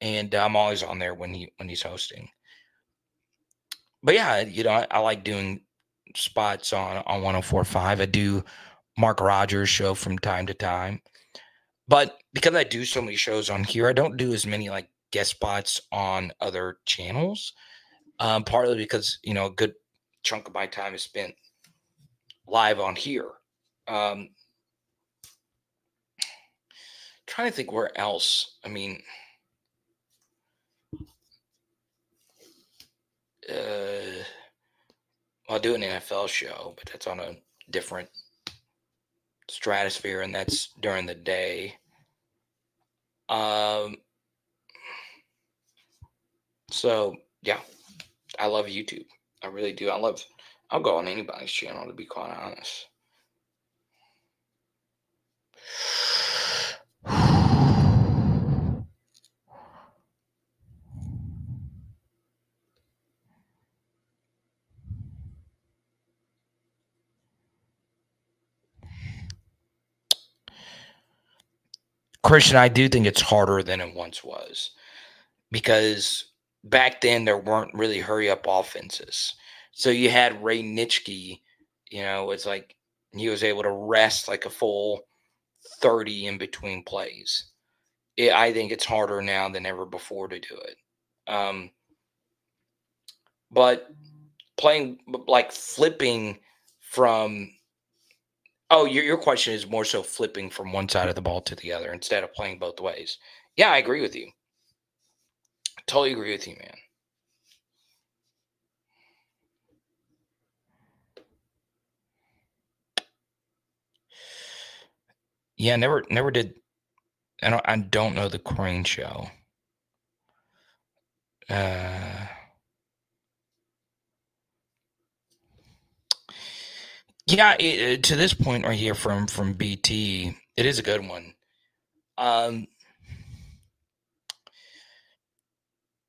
and I'm always on there when he when he's hosting. But yeah, you know, I, I like doing spots on on 104.5. I do Mark Rogers show from time to time, but because I do so many shows on here, I don't do as many like guest spots on other channels. Um, partly because you know a good chunk of my time is spent live on here. Um, trying to think where else. I mean, uh, do an NFL show, but that's on a different stratosphere, and that's during the day. Um. So yeah, I love YouTube. I really do. I love. I'll go on anybody's channel to be quite honest. Christian, I do think it's harder than it once was because back then there weren't really hurry up offenses. So you had Ray Nitschke, you know, it's like he was able to rest like a full 30 in between plays. It, I think it's harder now than ever before to do it. Um, but playing like flipping from Oh, your your question is more so flipping from one side of the ball to the other instead of playing both ways. Yeah, I agree with you. Totally agree with you, man. Yeah, never never did I don't I don't know the crane show. Uh Yeah, it, uh, to this point right here from from BT, it is a good one. Um,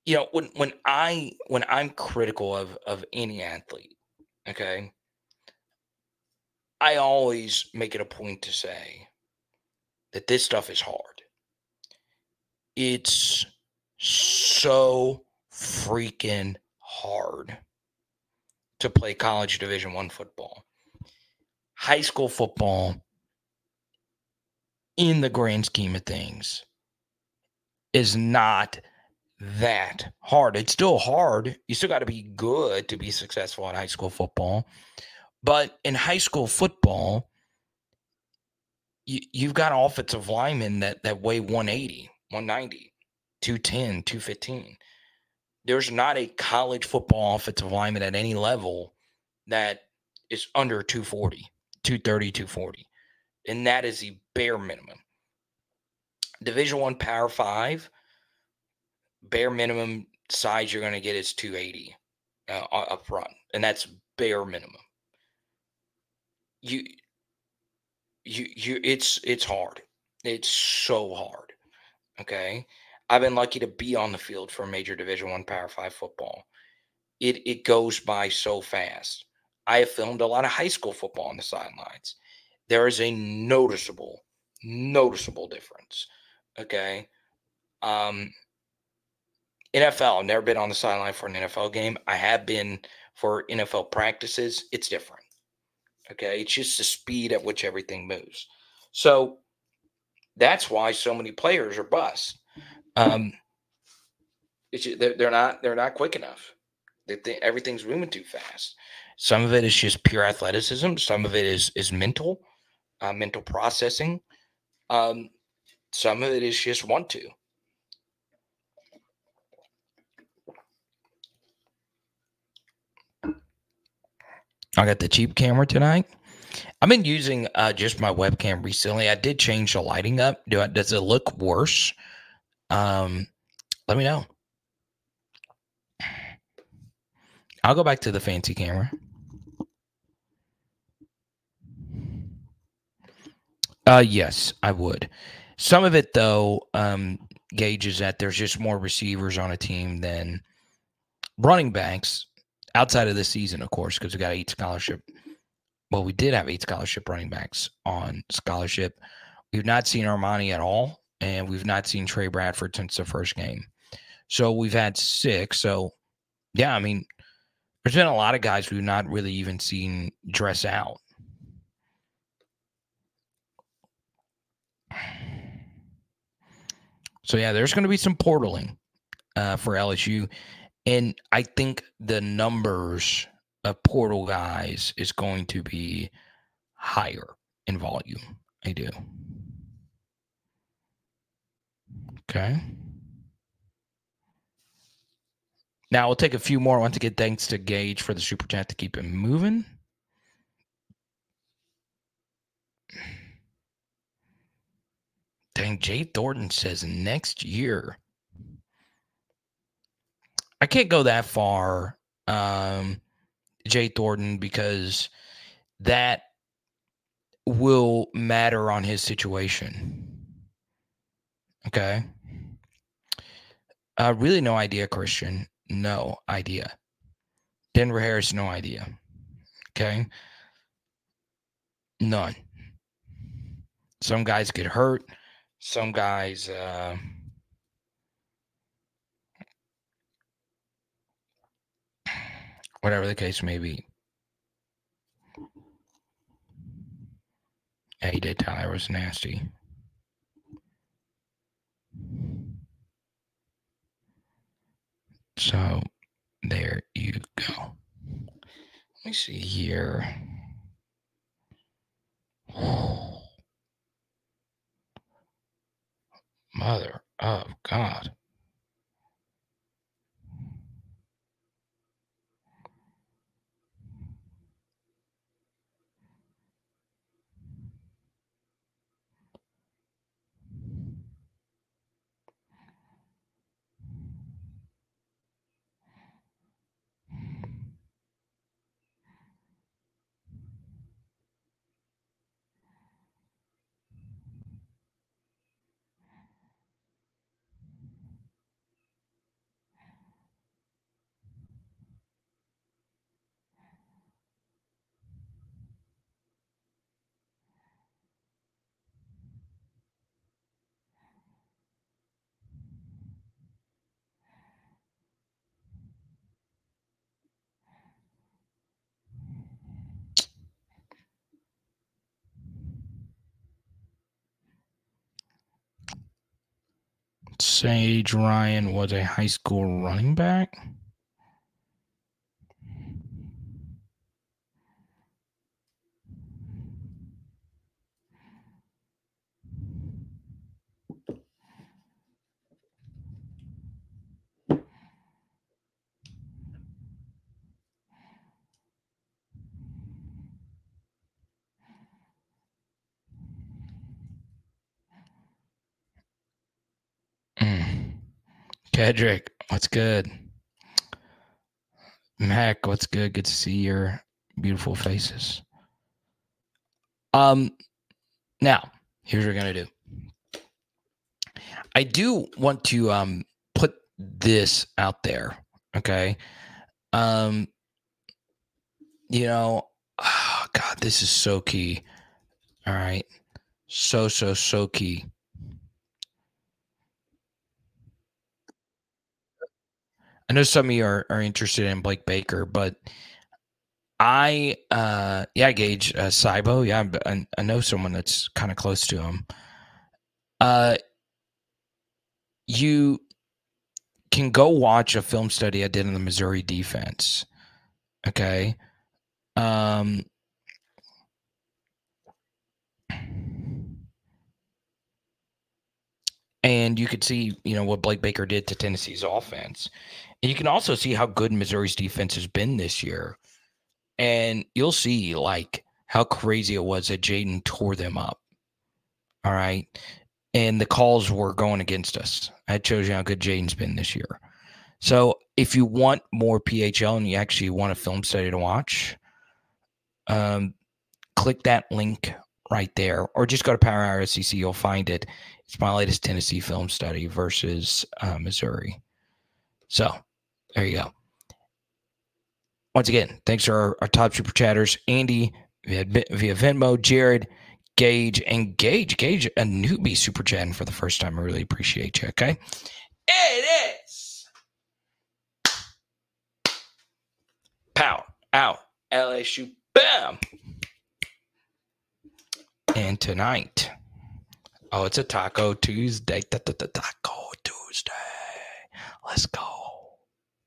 you know, when when I when I'm critical of of any athlete, okay, I always make it a point to say that this stuff is hard. It's so freaking hard to play college division 1 football high school football in the grand scheme of things is not that hard. It's still hard. You still got to be good to be successful in high school football. But in high school football, you, you've got offensive linemen that, that weigh 180, 190, 210, 215. There's not a college football offensive lineman at any level that is under 240. 230, 240. And that is the bare minimum. Division one power five, bare minimum size you're going to get is 280 uh, up front. And that's bare minimum. You, you, you, it's, it's hard. It's so hard. Okay. I've been lucky to be on the field for major division one power five football. It, it goes by so fast. I have filmed a lot of high school football on the sidelines. There is a noticeable, noticeable difference. Okay. Um, NFL, I've never been on the sideline for an NFL game. I have been for NFL practices. It's different. Okay. It's just the speed at which everything moves. So that's why so many players are bust. Um, it's, they're, not they're not quick enough. They everything's moving too fast. Some of it is just pure athleticism. Some of it is is mental, uh, mental processing. Um, some of it is just want to. I got the cheap camera tonight. I've been using uh, just my webcam recently. I did change the lighting up. Do I, does it look worse? Um, let me know. I'll go back to the fancy camera. Uh, yes, I would. Some of it, though, um, gauges that there's just more receivers on a team than running backs outside of the season, of course, because we got eight scholarship. Well, we did have eight scholarship running backs on scholarship. We've not seen Armoni at all, and we've not seen Trey Bradford since the first game. So we've had six. So, yeah, I mean, there's been a lot of guys we've not really even seen dress out. So yeah, there's going to be some portaling uh, for LSU, and I think the numbers of portal guys is going to be higher in volume. I do. Okay. Now we'll take a few more. I want to get thanks to Gage for the super chat to keep it moving. Dang, Jay Thornton says next year. I can't go that far, um, Jay Thornton, because that will matter on his situation. Okay. Uh, really, no idea, Christian. No idea. Denver Harris, no idea. Okay. None. Some guys get hurt. Some guys, uh, whatever the case may be. Yeah, he did. Tyler was nasty. So there you go. Let me see here. Mother of God. Sage Ryan was a high school running back. Kedrick, what's good? Mac, what's good? Good to see your beautiful faces. Um, now here's what we're gonna do. I do want to um put this out there, okay? Um, you know, oh God, this is so key. All right, so so so key. I know some of you are, are interested in Blake Baker, but I, uh, yeah, Gage uh, Cybo, yeah, I, I know someone that's kind of close to him. Uh, you can go watch a film study I did on the Missouri defense. Okay. Um, and you could see, you know, what Blake Baker did to Tennessee's offense. And you can also see how good Missouri's defense has been this year. And you'll see like how crazy it was that Jayden tore them up. All right. And the calls were going against us. That shows you how good Jayden's been this year. So if you want more PHL and you actually want a film study to watch, um, click that link right there, or just go to Power Hour SEC. You'll find it. It's my latest Tennessee film study versus uh, Missouri. So there you go. Once again, thanks to our, our top super chatters, Andy via, via Venmo, Jared, Gage, and Gage. Gage, a newbie super chatting for the first time. I really appreciate you. Okay. It is. Pow. Out. LSU. Bam. And tonight, oh, it's a Taco Tuesday. Taco Tuesday. Let's go.